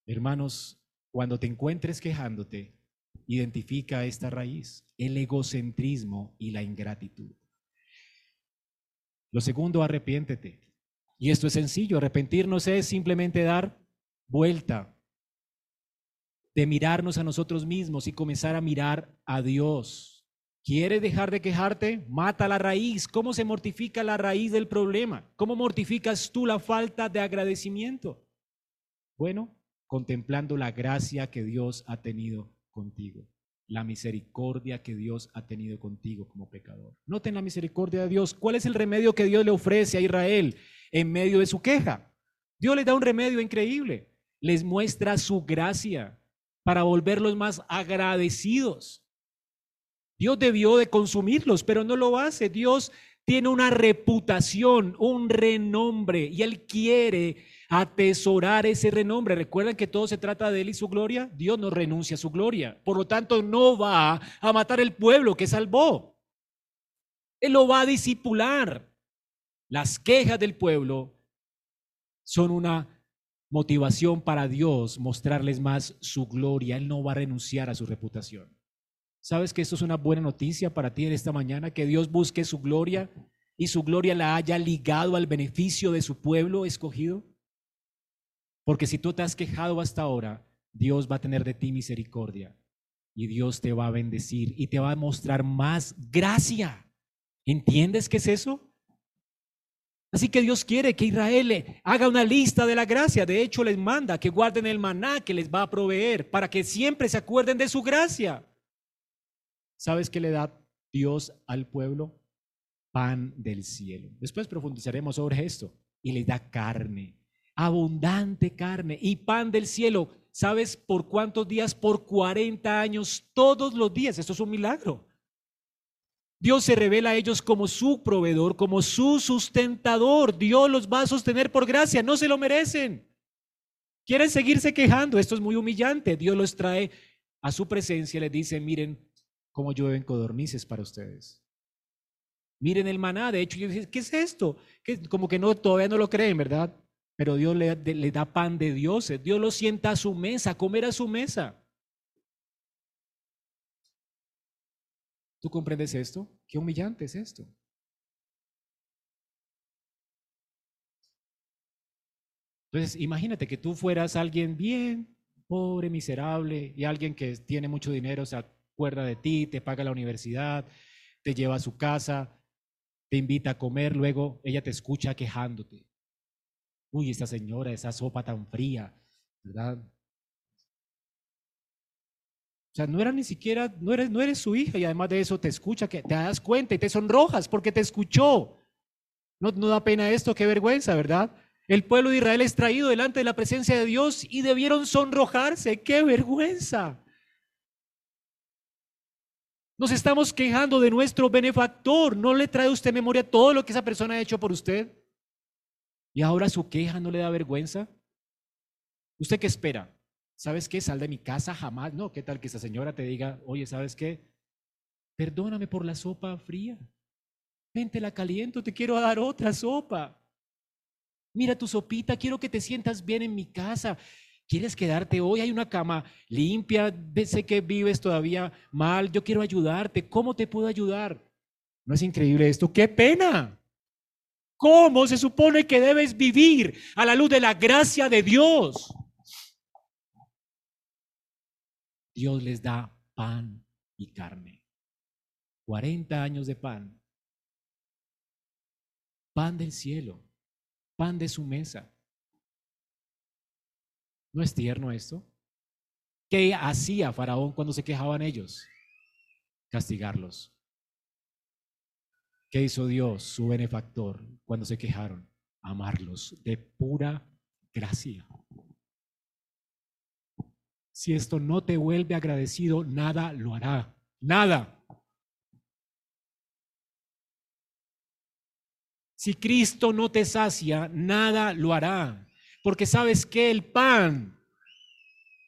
Hermanos, cuando te encuentres quejándote, identifica esta raíz, el egocentrismo y la ingratitud. Lo segundo, arrepiéntete. Y esto es sencillo, arrepentirnos es simplemente dar vuelta, de mirarnos a nosotros mismos y comenzar a mirar a Dios. ¿Quieres dejar de quejarte? Mata la raíz. ¿Cómo se mortifica la raíz del problema? ¿Cómo mortificas tú la falta de agradecimiento? Bueno, contemplando la gracia que Dios ha tenido contigo, la misericordia que Dios ha tenido contigo como pecador. Noten la misericordia de Dios. ¿Cuál es el remedio que Dios le ofrece a Israel en medio de su queja? Dios les da un remedio increíble. Les muestra su gracia para volverlos más agradecidos. Dios debió de consumirlos, pero no lo hace. Dios tiene una reputación, un renombre, y Él quiere atesorar ese renombre. Recuerden que todo se trata de Él y su gloria. Dios no renuncia a su gloria. Por lo tanto, no va a matar el pueblo que salvó. Él lo va a disipular. Las quejas del pueblo son una motivación para Dios mostrarles más su gloria. Él no va a renunciar a su reputación. ¿Sabes que esto es una buena noticia para ti en esta mañana? Que Dios busque su gloria y su gloria la haya ligado al beneficio de su pueblo escogido. Porque si tú te has quejado hasta ahora, Dios va a tener de ti misericordia y Dios te va a bendecir y te va a mostrar más gracia. ¿Entiendes qué es eso? Así que Dios quiere que Israel haga una lista de la gracia. De hecho, les manda que guarden el maná que les va a proveer para que siempre se acuerden de su gracia. ¿Sabes qué le da Dios al pueblo? Pan del cielo. Después profundizaremos sobre esto. Y le da carne, abundante carne y pan del cielo. ¿Sabes por cuántos días? Por 40 años, todos los días. Esto es un milagro. Dios se revela a ellos como su proveedor, como su sustentador. Dios los va a sostener por gracia, no se lo merecen. Quieren seguirse quejando, esto es muy humillante. Dios los trae a su presencia y les dice, miren cómo llueven codornices para ustedes. Miren el maná, de hecho, yo dije, ¿qué es esto? Como que no, todavía no lo creen, ¿verdad? Pero Dios le, da pan de dioses, Dios los sienta a su mesa, a comer a su mesa. ¿Tú comprendes esto? Qué humillante es esto. Entonces, imagínate que tú fueras alguien bien, pobre, miserable, y alguien que tiene mucho dinero se acuerda de ti, te paga la universidad, te lleva a su casa, te invita a comer, luego ella te escucha quejándote. Uy, esta señora, esa sopa tan fría, ¿verdad? Sea, no era ni siquiera, no eres, no eres su hija y además de eso te escucha, que te das cuenta y te sonrojas porque te escuchó. No, no da pena esto, qué vergüenza, ¿verdad? El pueblo de Israel es traído delante de la presencia de Dios y debieron sonrojarse, qué vergüenza. Nos estamos quejando de nuestro benefactor. ¿No le trae usted memoria todo lo que esa persona ha hecho por usted? Y ahora su queja no le da vergüenza. ¿Usted qué espera? ¿Sabes qué? Sal de mi casa jamás. No, ¿qué tal que esa señora te diga, oye, ¿sabes qué? Perdóname por la sopa fría. Vente, la caliento, te quiero dar otra sopa. Mira tu sopita, quiero que te sientas bien en mi casa. ¿Quieres quedarte hoy? Hay una cama limpia, sé que vives todavía mal, yo quiero ayudarte. ¿Cómo te puedo ayudar? ¿No es increíble esto? ¡Qué pena! ¿Cómo se supone que debes vivir a la luz de la gracia de Dios? Dios les da pan y carne. 40 años de pan. Pan del cielo, pan de su mesa. ¿No es tierno esto? ¿Qué hacía Faraón cuando se quejaban ellos? Castigarlos. ¿Qué hizo Dios, su benefactor, cuando se quejaron? Amarlos de pura gracia. Si esto no te vuelve agradecido, nada lo hará. Nada. Si Cristo no te sacia, nada lo hará. Porque sabes que el pan,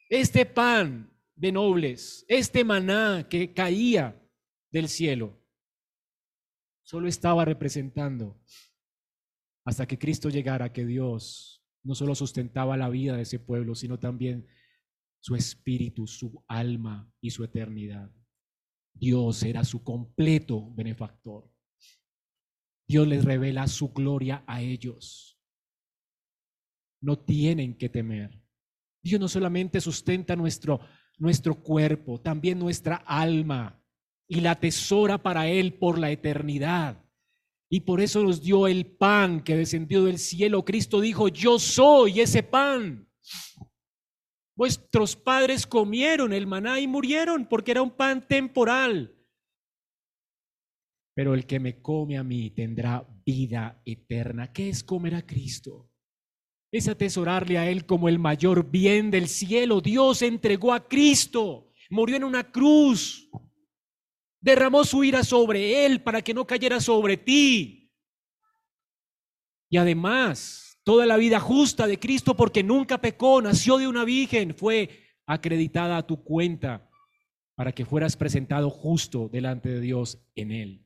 este pan de nobles, este maná que caía del cielo, solo estaba representando hasta que Cristo llegara que Dios no solo sustentaba la vida de ese pueblo, sino también su espíritu, su alma y su eternidad. Dios era su completo benefactor. Dios les revela su gloria a ellos. No tienen que temer. Dios no solamente sustenta nuestro, nuestro cuerpo, también nuestra alma y la tesora para Él por la eternidad. Y por eso nos dio el pan que descendió del cielo. Cristo dijo, yo soy ese pan. Vuestros padres comieron el maná y murieron porque era un pan temporal. Pero el que me come a mí tendrá vida eterna. ¿Qué es comer a Cristo? Es atesorarle a Él como el mayor bien del cielo. Dios entregó a Cristo, murió en una cruz Derramó su ira sobre él para que no cayera sobre ti. Y además, toda la vida justa de Cristo, porque nunca pecó, nació de una virgen, fue acreditada a tu cuenta para que fueras presentado justo delante de Dios en él.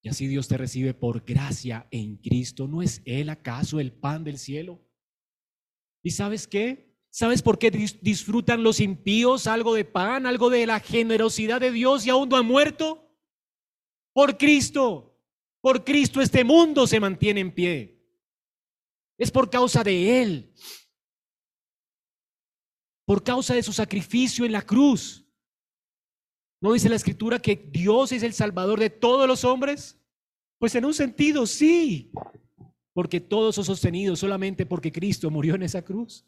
Y así Dios te recibe por gracia en Cristo. ¿No es Él acaso el pan del cielo? ¿Y sabes qué? ¿Sabes por qué disfrutan los impíos algo de pan, algo de la generosidad de Dios y aún no han muerto? Por Cristo. Por Cristo este mundo se mantiene en pie. Es por causa de Él. Por causa de su sacrificio en la cruz. ¿No dice la escritura que Dios es el salvador de todos los hombres? Pues en un sentido sí, porque todos son sostenidos solamente porque Cristo murió en esa cruz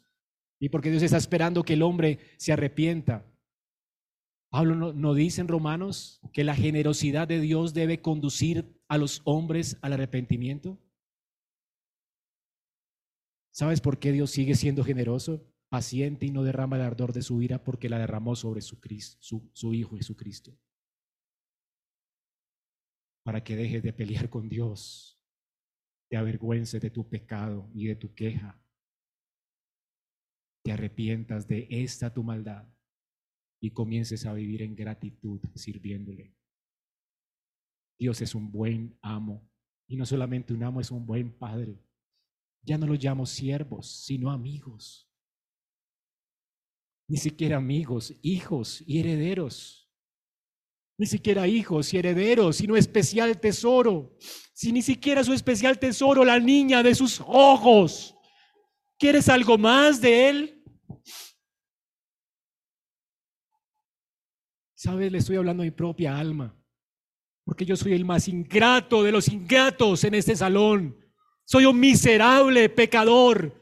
y porque Dios está esperando que el hombre se arrepienta. Pablo no, dice en Romanos que la generosidad de Dios debe conducir a los hombres al arrepentimiento. ¿Sabes por qué Dios sigue siendo generoso? paciente y no derrama el ardor de su ira porque la derramó sobre su, su, su Hijo Jesucristo. Para que dejes de pelear con Dios, te avergüences de tu pecado y de tu queja, te arrepientas de esta tu maldad y comiences a vivir en gratitud sirviéndole. Dios es un buen amo y no solamente un amo, es un buen padre. Ya no los llamo siervos, sino amigos ni siquiera amigos, hijos y herederos. Ni siquiera hijos y herederos, sino especial tesoro. Si ni siquiera su especial tesoro, la niña de sus ojos. ¿Quieres algo más de él? Sabes, le estoy hablando a mi propia alma, porque yo soy el más ingrato de los ingratos en este salón. Soy un miserable pecador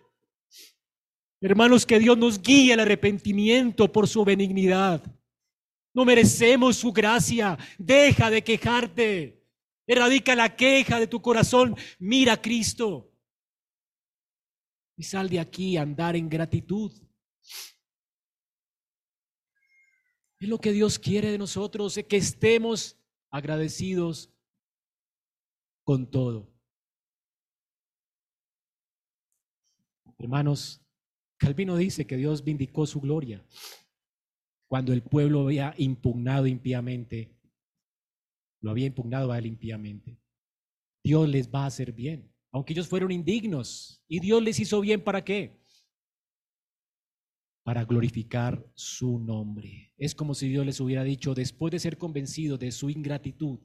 Hermanos, que Dios nos guíe al arrepentimiento por su benignidad. No merecemos su gracia. Deja de quejarte. Erradica la queja de tu corazón. Mira a Cristo. Y sal de aquí a andar en gratitud. Es lo que Dios quiere de nosotros, que estemos agradecidos con todo. Hermanos, Calvino dice que Dios vindicó su gloria cuando el pueblo había impugnado impíamente, lo había impugnado a él impíamente. Dios les va a hacer bien, aunque ellos fueron indignos. ¿Y Dios les hizo bien para qué? Para glorificar su nombre. Es como si Dios les hubiera dicho, después de ser convencido de su ingratitud,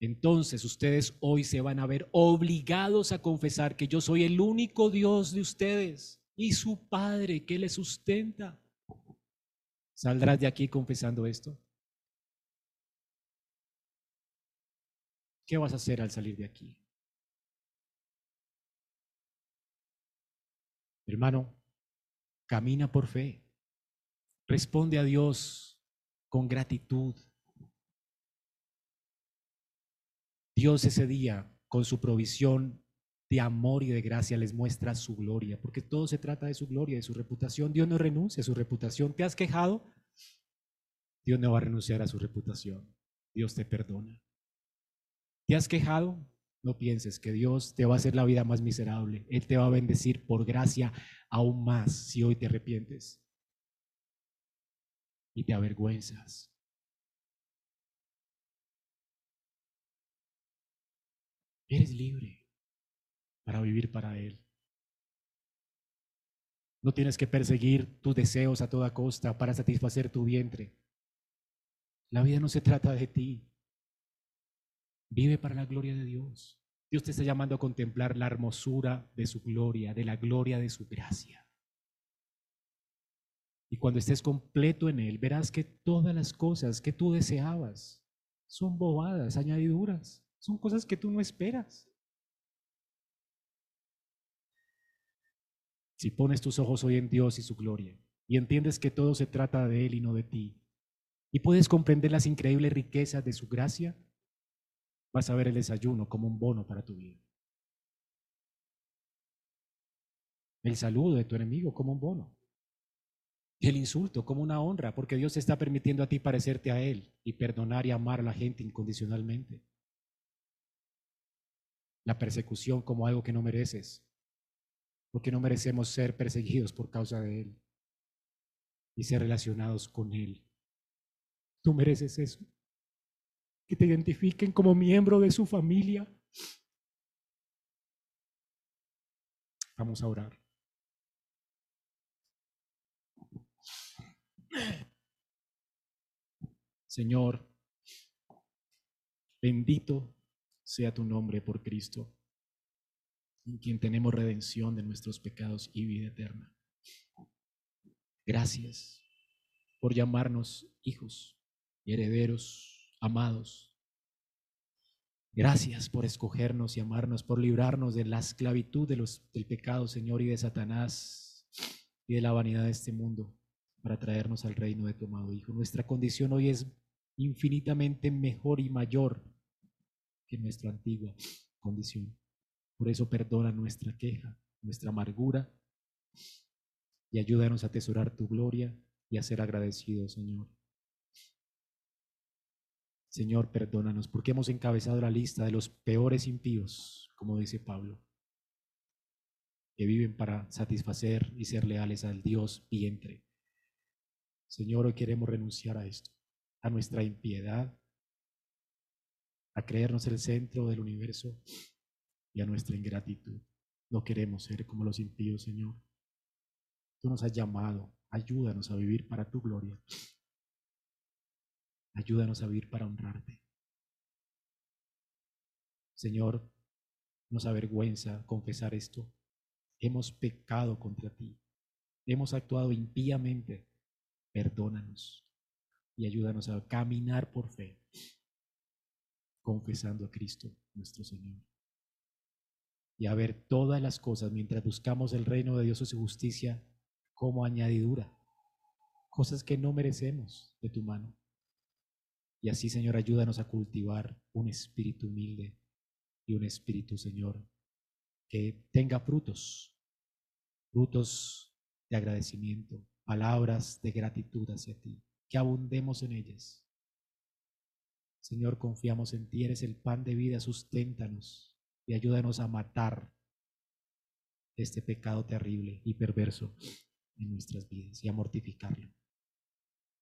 entonces ustedes hoy se van a ver obligados a confesar que yo soy el único Dios de ustedes y su Padre que le sustenta. ¿Saldrás de aquí confesando esto? ¿Qué vas a hacer al salir de aquí? Hermano, camina por fe. Responde a Dios con gratitud. Dios ese día, con su provisión, de amor y de gracia les muestra su gloria, porque todo se trata de su gloria, de su reputación. Dios no renuncia a su reputación. ¿Te has quejado? Dios no va a renunciar a su reputación. Dios te perdona. ¿Te has quejado? No pienses que Dios te va a hacer la vida más miserable. Él te va a bendecir por gracia aún más si hoy te arrepientes y te avergüenzas. Eres libre para vivir para Él. No tienes que perseguir tus deseos a toda costa para satisfacer tu vientre. La vida no se trata de ti. Vive para la gloria de Dios. Dios te está llamando a contemplar la hermosura de su gloria, de la gloria de su gracia. Y cuando estés completo en Él, verás que todas las cosas que tú deseabas son bobadas, añadiduras, son cosas que tú no esperas. Si pones tus ojos hoy en Dios y su gloria y entiendes que todo se trata de Él y no de ti, y puedes comprender las increíbles riquezas de su gracia, vas a ver el desayuno como un bono para tu vida. El saludo de tu enemigo como un bono. el insulto como una honra, porque Dios está permitiendo a ti parecerte a Él y perdonar y amar a la gente incondicionalmente. La persecución como algo que no mereces, porque no merecemos ser perseguidos por causa de Él y ser relacionados con Él. Tú mereces eso, que te identifiquen como miembro de su familia. Vamos a orar. Señor, bendito sea tu nombre por Cristo, en quien tenemos redención de nuestros pecados y vida eterna. Gracias por llamarnos hijos y herederos amados. Gracias por escogernos y amarnos, por librarnos de la esclavitud del pecado, Señor, y de Satanás y de la vanidad de este mundo para traernos al reino de tu amado Hijo. Nuestra condición hoy es infinitamente mejor y mayor que nuestra antigua condición. Por eso perdona nuestra queja, nuestra amargura y ayúdanos a atesorar tu gloria y a ser agradecidos, Señor. Señor, perdónanos porque hemos encabezado la lista de los peores impíos, como dice Pablo, que viven para satisfacer y ser leales al Dios vientre. Señor, hoy queremos renunciar a esto a nuestra impiedad, a creernos el centro del universo y a nuestra ingratitud. No queremos ser como los impíos, Señor. Tú nos has llamado, ayúdanos a vivir para tu gloria. Ayúdanos a vivir para honrarte. Señor, nos avergüenza confesar esto. Hemos pecado contra ti. Hemos actuado impíamente. Perdónanos y ayúdanos a caminar por fe, confesando a Cristo nuestro Señor. Y a ver todas las cosas mientras buscamos el reino de Dios y su justicia como añadidura, cosas que no merecemos de tu mano. Y así, Señor, ayúdanos a cultivar un espíritu humilde y un espíritu, Señor, que tenga frutos, frutos de agradecimiento, palabras de gratitud hacia ti que abundemos en ellas. Señor, confiamos en ti, eres el pan de vida, susténtanos y ayúdanos a matar este pecado terrible y perverso en nuestras vidas y a mortificarlo.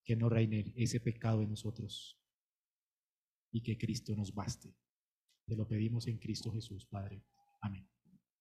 Que no reine ese pecado en nosotros y que Cristo nos baste. Te lo pedimos en Cristo Jesús, Padre.